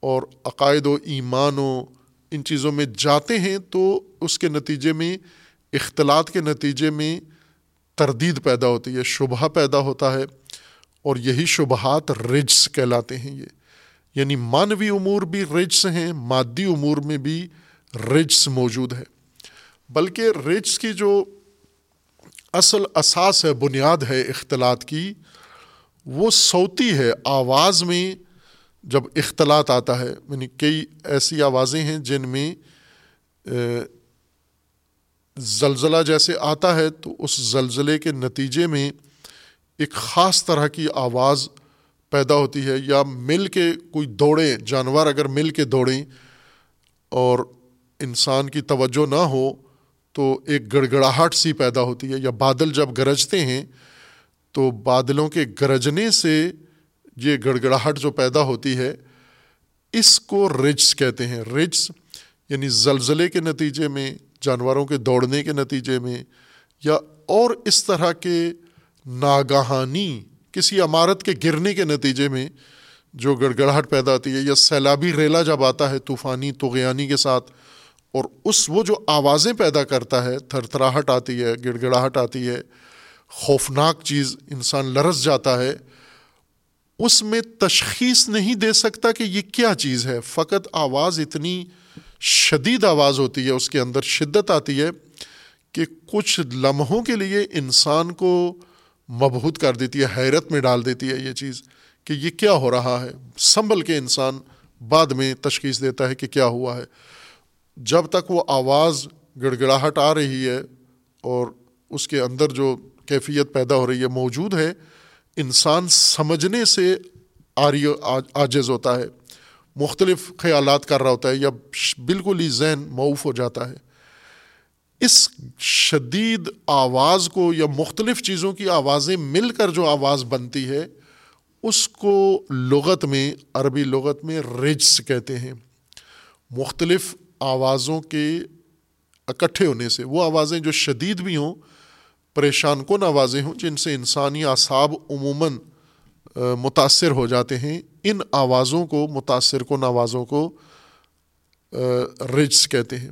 اور عقائد و ایمان و ان چیزوں میں جاتے ہیں، تو اس کے نتیجے میں، اختلاط کے نتیجے میں تردید پیدا ہوتی ہے، شبہ پیدا ہوتا ہے۔ اور یہی شبہات رجس کہلاتے ہیں یہ۔ یعنی مانوی امور بھی رجس ہیں، مادی امور میں بھی رجس موجود ہے۔ بلکہ رجس کی جو اصل اساس ہے، بنیاد ہے اختلاط کی۔ وہ صوتی ہے، آواز میں جب اختلاط آتا ہے یعنی کئی ایسی آوازیں ہیں جن میں زلزلہ جیسے آتا ہے تو اس زلزلے کے نتیجے میں ایک خاص طرح کی آواز پیدا ہوتی ہے۔ یا مل کے کوئی دوڑیں، جانور اگر مل کے دوڑیں اور انسان کی توجہ نہ ہو تو ایک گڑ گڑاہٹ سی پیدا ہوتی ہے یا بادل جب گرجتے ہیں تو بادلوں کے گرجنے سے یہ گڑ گڑاہٹ جو پیدا ہوتی ہے، اس کو رجس کہتے ہیں۔ رجس یعنی زلزلے کے نتیجے میں، جانوروں کے دوڑنے کے نتیجے میں یا اور اس طرح کے ناگہانی، کسی عمارت کے گرنے کے نتیجے میں جو گڑ گڑاہٹ پیدا ہوتی ہے یا سیلابی ریلا جب آتا ہے، طوفانی توغیانی کے ساتھ اور اس وہ جو آوازیں پیدا کرتا ہے تھر تھراہٹ آتی ہے گڑ گڑاہٹ آتی ہے، خوفناک چیز انسان لرس جاتا ہے، اس میں تشخیص نہیں دے سکتا کہ یہ کیا چیز ہے۔ فقط آواز اتنی شدید آواز ہوتی ہے، اس کے اندر شدت آتی ہے کہ کچھ لمحوں کے لیے انسان کو مبہوت کر دیتی ہے، حیرت میں ڈال دیتی ہے یہ چیز کہ یہ کیا ہو رہا ہے۔ سنبھل کے انسان بعد میں تشخیص دیتا ہے کہ کیا ہوا ہے۔ جب تک وہ آواز گڑ گڑاہٹ آ رہی ہے اور اس کے اندر جو کیفیت پیدا ہو رہی ہے موجود ہے، انسان سمجھنے سے آری آجز ہوتا ہے، مختلف خیالات کر رہا ہوتا ہے یا بالکل ہی ذہن معاف ہو جاتا ہے۔ اس شدید آواز کو یا مختلف چیزوں کی آوازیں مل کر جو آواز بنتی ہے، اس کو لغت میں، عربی لغت میں رجس کہتے ہیں۔ مختلف آوازوں کے اکٹھے ہونے سے، وہ آوازیں جو شدید بھی ہوں، پریشان کن آوازیں ہوں، جن سے انسانی اعصاب عموماً متاثر ہو جاتے ہیں، ان آوازوں کو، متاثر کن آوازوں کو رجس کہتے ہیں۔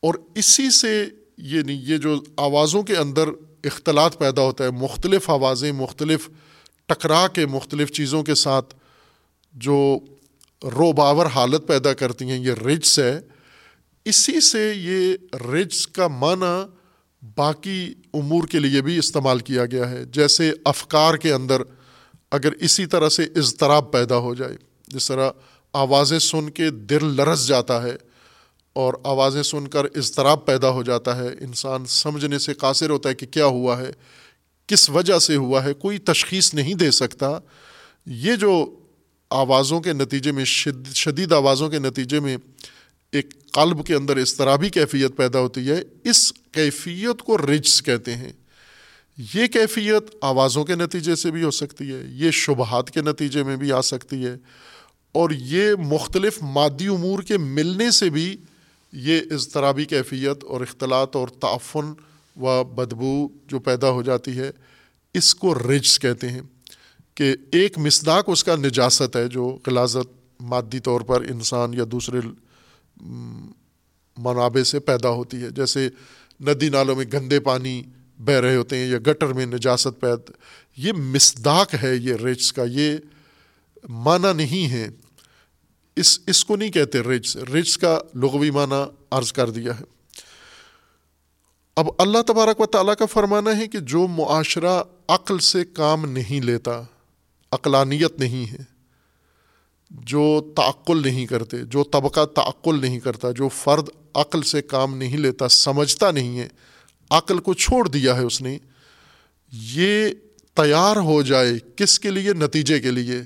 اور اسی سے یہ نہیں یہ جو آوازوں کے اندر اختلاط پیدا ہوتا ہے، مختلف آوازیں، مختلف ٹکرا کے، مختلف چیزوں کے ساتھ، جو روباور حالت پیدا کرتی ہیں، یہ رجس ہے۔ اسی سے یہ رجس کا معنی باقی امور کے لیے بھی استعمال کیا گیا ہے۔ جیسے افکار کے اندر اگر اسی طرح سے اضطراب پیدا ہو جائے، جس طرح آوازیں سن کے دل لرس جاتا ہے اور آوازیں سن کر اضطراب پیدا ہو جاتا ہے، انسان سمجھنے سے قاصر ہوتا ہے کہ کیا ہوا ہے، کس وجہ سے ہوا ہے، کوئی تشخیص نہیں دے سکتا۔ یہ جو آوازوں کے نتیجے میں، شد، شدید آوازوں کے نتیجے میں ایک قلب کے اندر اضطرابی کیفیت پیدا ہوتی ہے۔ اس کیفیت کو رجس کہتے ہیں۔ یہ کیفیت آوازوں کے نتیجے سے بھی ہو سکتی ہے، یہ شبہات کے نتیجے میں بھی آ سکتی ہے۔ اور یہ مختلف مادی امور کے ملنے سے بھی یہ اضطرابی کیفیت اور اختلاط اور تعفن و بدبو جو پیدا ہو جاتی ہے، اس کو رجس کہتے ہیں۔ کہ ایک مصداق اس کا نجاست ہے جو غلازت مادی طور پر انسان یا دوسرے منابع سے پیدا ہوتی ہے۔ جیسے ندی نالوں میں گندے پانی بہہ رہے ہوتے ہیں یا گٹر میں نجاست پید یہ مصداق ہے یہ رجس کا، یہ معنی نہیں ہے۔ اس اس کو نہیں کہتے رجس رجس کا لغوی معنی عرض کر دیا ہے۔ اب اللہ تبارک و تعالیٰ کا فرمانا ہے کہ جو معاشرہ عقل سے کام نہیں لیتا عقلانیت نہیں ہے، جو تعقل نہیں کرتے، جو طبقہ تعقل نہیں کرتا، جو فرد عقل سے کام نہیں لیتا، سمجھتا نہیں ہے، عقل کو چھوڑ دیا ہے اس نے، یہ تیار ہو جائے کس کے لیے؟ نتیجے کے لیے۔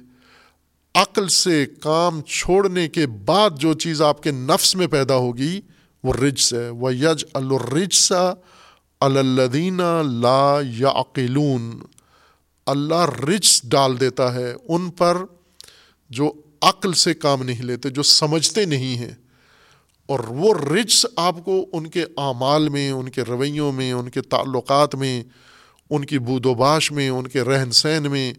عقل سے کام چھوڑنے کے بعد جو چیز آپ کے نفس میں پیدا ہوگی، وہ رجس ہے۔ وہ یج الرجسا الدینہ لا یا عقلون اللہ رجس ڈال دیتا ہے، ان پر جو عقل سے کام نہیں لیتے، جو سمجھتے نہیں ہیں۔ اور وہ رجس آپ کو ان کے اعمال میں، ان کے رویوں میں، ان کے تعلقات میں، ان کی بود و باش میں، ان کے رہن سہن میں،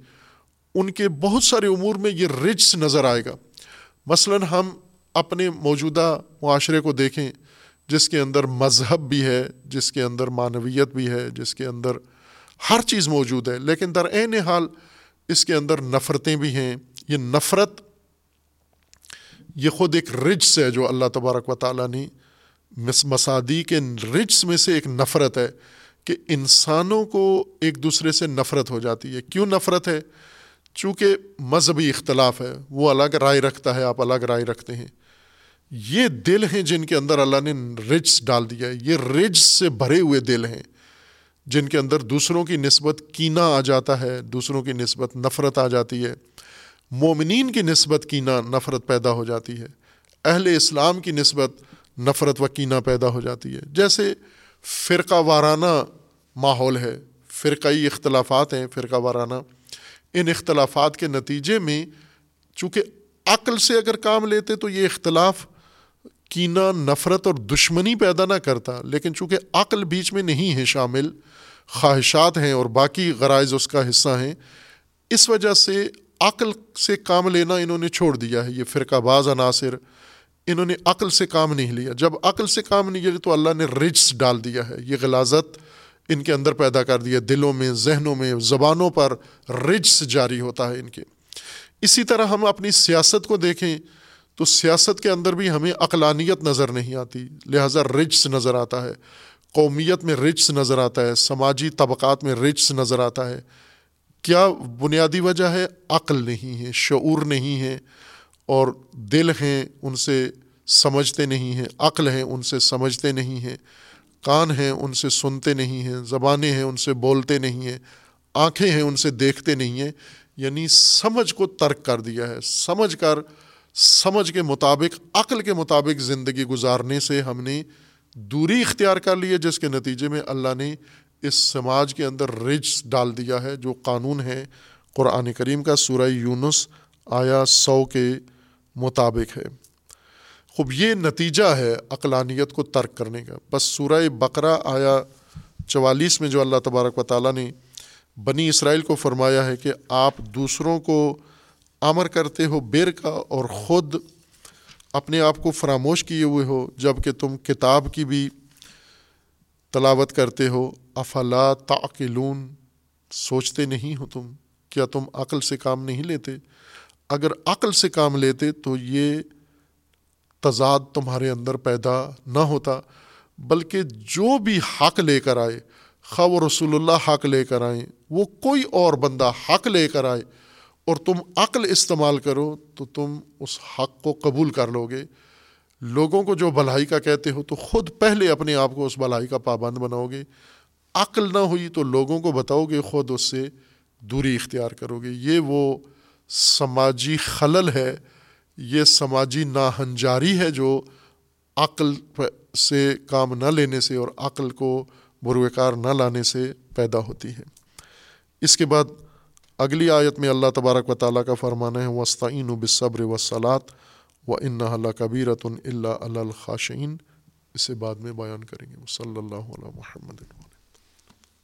ان کے بہت سارے امور میں یہ رجس نظر آئے گا۔ مثلاً ہم اپنے موجودہ معاشرے کو دیکھیں، جس کے اندر مذہب بھی ہے، جس کے اندر معنویت بھی ہے، جس کے اندر ہر چیز موجود ہے، لیکن در عین حال اس کے اندر نفرتیں بھی ہیں۔ یہ نفرت، یہ خود ایک رجس ہے جو اللہ تبارک و تعالیٰ نے مسادی کے رجس میں سے ایک نفرت ہے کہ انسانوں کو ایک دوسرے سے نفرت ہو جاتی ہے۔ کیوں نفرت ہے؟ چونکہ مذہبی اختلاف ہے، وہ الگ رائے رکھتا ہے، آپ الگ رائے رکھتے ہیں۔ یہ دل ہیں جن کے اندر اللہ نے رجس ڈال دیا ہے۔ یہ رج سے بھرے ہوئے دل ہیں۔ جن کے اندر دوسروں کی نسبت کینہ آ جاتا ہے، دوسروں کی نسبت نفرت آ جاتی ہے۔ مومنین کی نسبت کینہ نفرت پیدا ہو جاتی ہے۔ اہل اسلام کی نسبت نفرت و کینہ پیدا ہو جاتی ہے۔ جیسے فرقہ وارانہ ماحول ہے، فرقائی اختلافات ہیں، فرقہ وارانہ۔ ان اختلافات کے نتیجے میں چونکہ عقل سے اگر کام لیتے تو یہ اختلاف کینہ، نفرت اور دشمنی پیدا نہ کرتا، لیکن چونکہ عقل بیچ میں نہیں ہے شامل، خواہشات ہیں اور باقی غرائز اس کا حصہ ہیں، اس وجہ سے عقل سے کام لینا انہوں نے چھوڑ دیا ہے، یہ فرقہ باز عناصر، انہوں نے عقل سے کام نہیں لیا۔ جب عقل سے کام نہیں لیا تو اللہ نے رجس ڈال دیا ہے، یہ غلازت ان کے اندر پیدا کر دیا دلوں میں، ذہنوں میں، زبانوں پر رجس جاری ہوتا ہے ان کے۔ اسی طرح ہم اپنی سیاست کو دیکھیں تو سیاست کے اندر بھی ہمیں عقلانیت نظر نہیں آتی، لہٰذا رجس نظر آتا ہے۔ قومیت میں رجس نظر آتا ہے، سماجی طبقات میں رجس نظر آتا ہے۔ کیا بنیادی وجہ ہے؟ عقل نہیں ہے، شعور نہیں ہے۔ اور دل ہیں، ان سے سمجھتے نہیں ہیں۔ عقل ہیں، ان سے سمجھتے نہیں ہیں۔ کان ہیں، ان سے سنتے نہیں ہیں۔ زبانیں ہیں، ان سے بولتے نہیں ہیں۔ آنکھیں ہیں، ان سے دیکھتے نہیں ہیں۔ یعنی سمجھ کو ترک کر دیا ہے۔ سمجھ کر سمجھ کے مطابق، عقل کے مطابق زندگی گزارنے سے ہم نے دوری اختیار کر لی ہے، جس کے نتیجے میں اللہ نے اس سماج کے اندر رج ڈال دیا ہے، جو قانون ہے قرآن کریم کا، سورہ یونس آیا سو کے مطابق ہے۔ خوب، یہ نتیجہ ہے عقلانیت کو ترک کرنے کا۔ بس سورہ بقرہ آیا چوالیس میں جو اللہ تبارک و تعالیٰ نے بنی اسرائیل کو فرمایا ہے کہ آپ دوسروں کو امر کرتے ہو، بیر کا اور خود اپنے آپ کو فراموش کیے ہوئے ہو جبکہ تم کتاب کی بھی تلاوت کرتے ہو۔ افلا تعقلون، سوچتے نہیں ہو تم، کیا تم عقل سے کام نہیں لیتے؟ اگر عقل سے کام لیتے تو یہ تضاد تمہارے اندر پیدا نہ ہوتا، بلکہ جو بھی حق لے کر آئے، خواہ و رسول اللہ حق لے کر آئیں، وہ کوئی اور بندہ حق لے کر آئے اور تم عقل استعمال کرو تو تم اس حق کو قبول کر لو گے۔ لوگوں کو جو بھلائی کا کہتے ہو تو خود پہلے اپنے آپ کو اس بھلائی کا پابند بناؤ گے۔ عقل نہ ہوئی تو لوگوں کو بتاؤ گے، خود اس سے دوری اختیار کرو گے۔ یہ وہ سماجی خلل ہے، یہ سماجی ناہنجاری ہے جو عقل سے کام نہ لینے سے اور عقل کو بروکار نہ لانے سے پیدا ہوتی ہے۔ اس کے بعد اگلی آیت میں اللہ تبارک و تعالیٰ کا فرمانا ہے وسطین و بصبر وصلاۃ و ان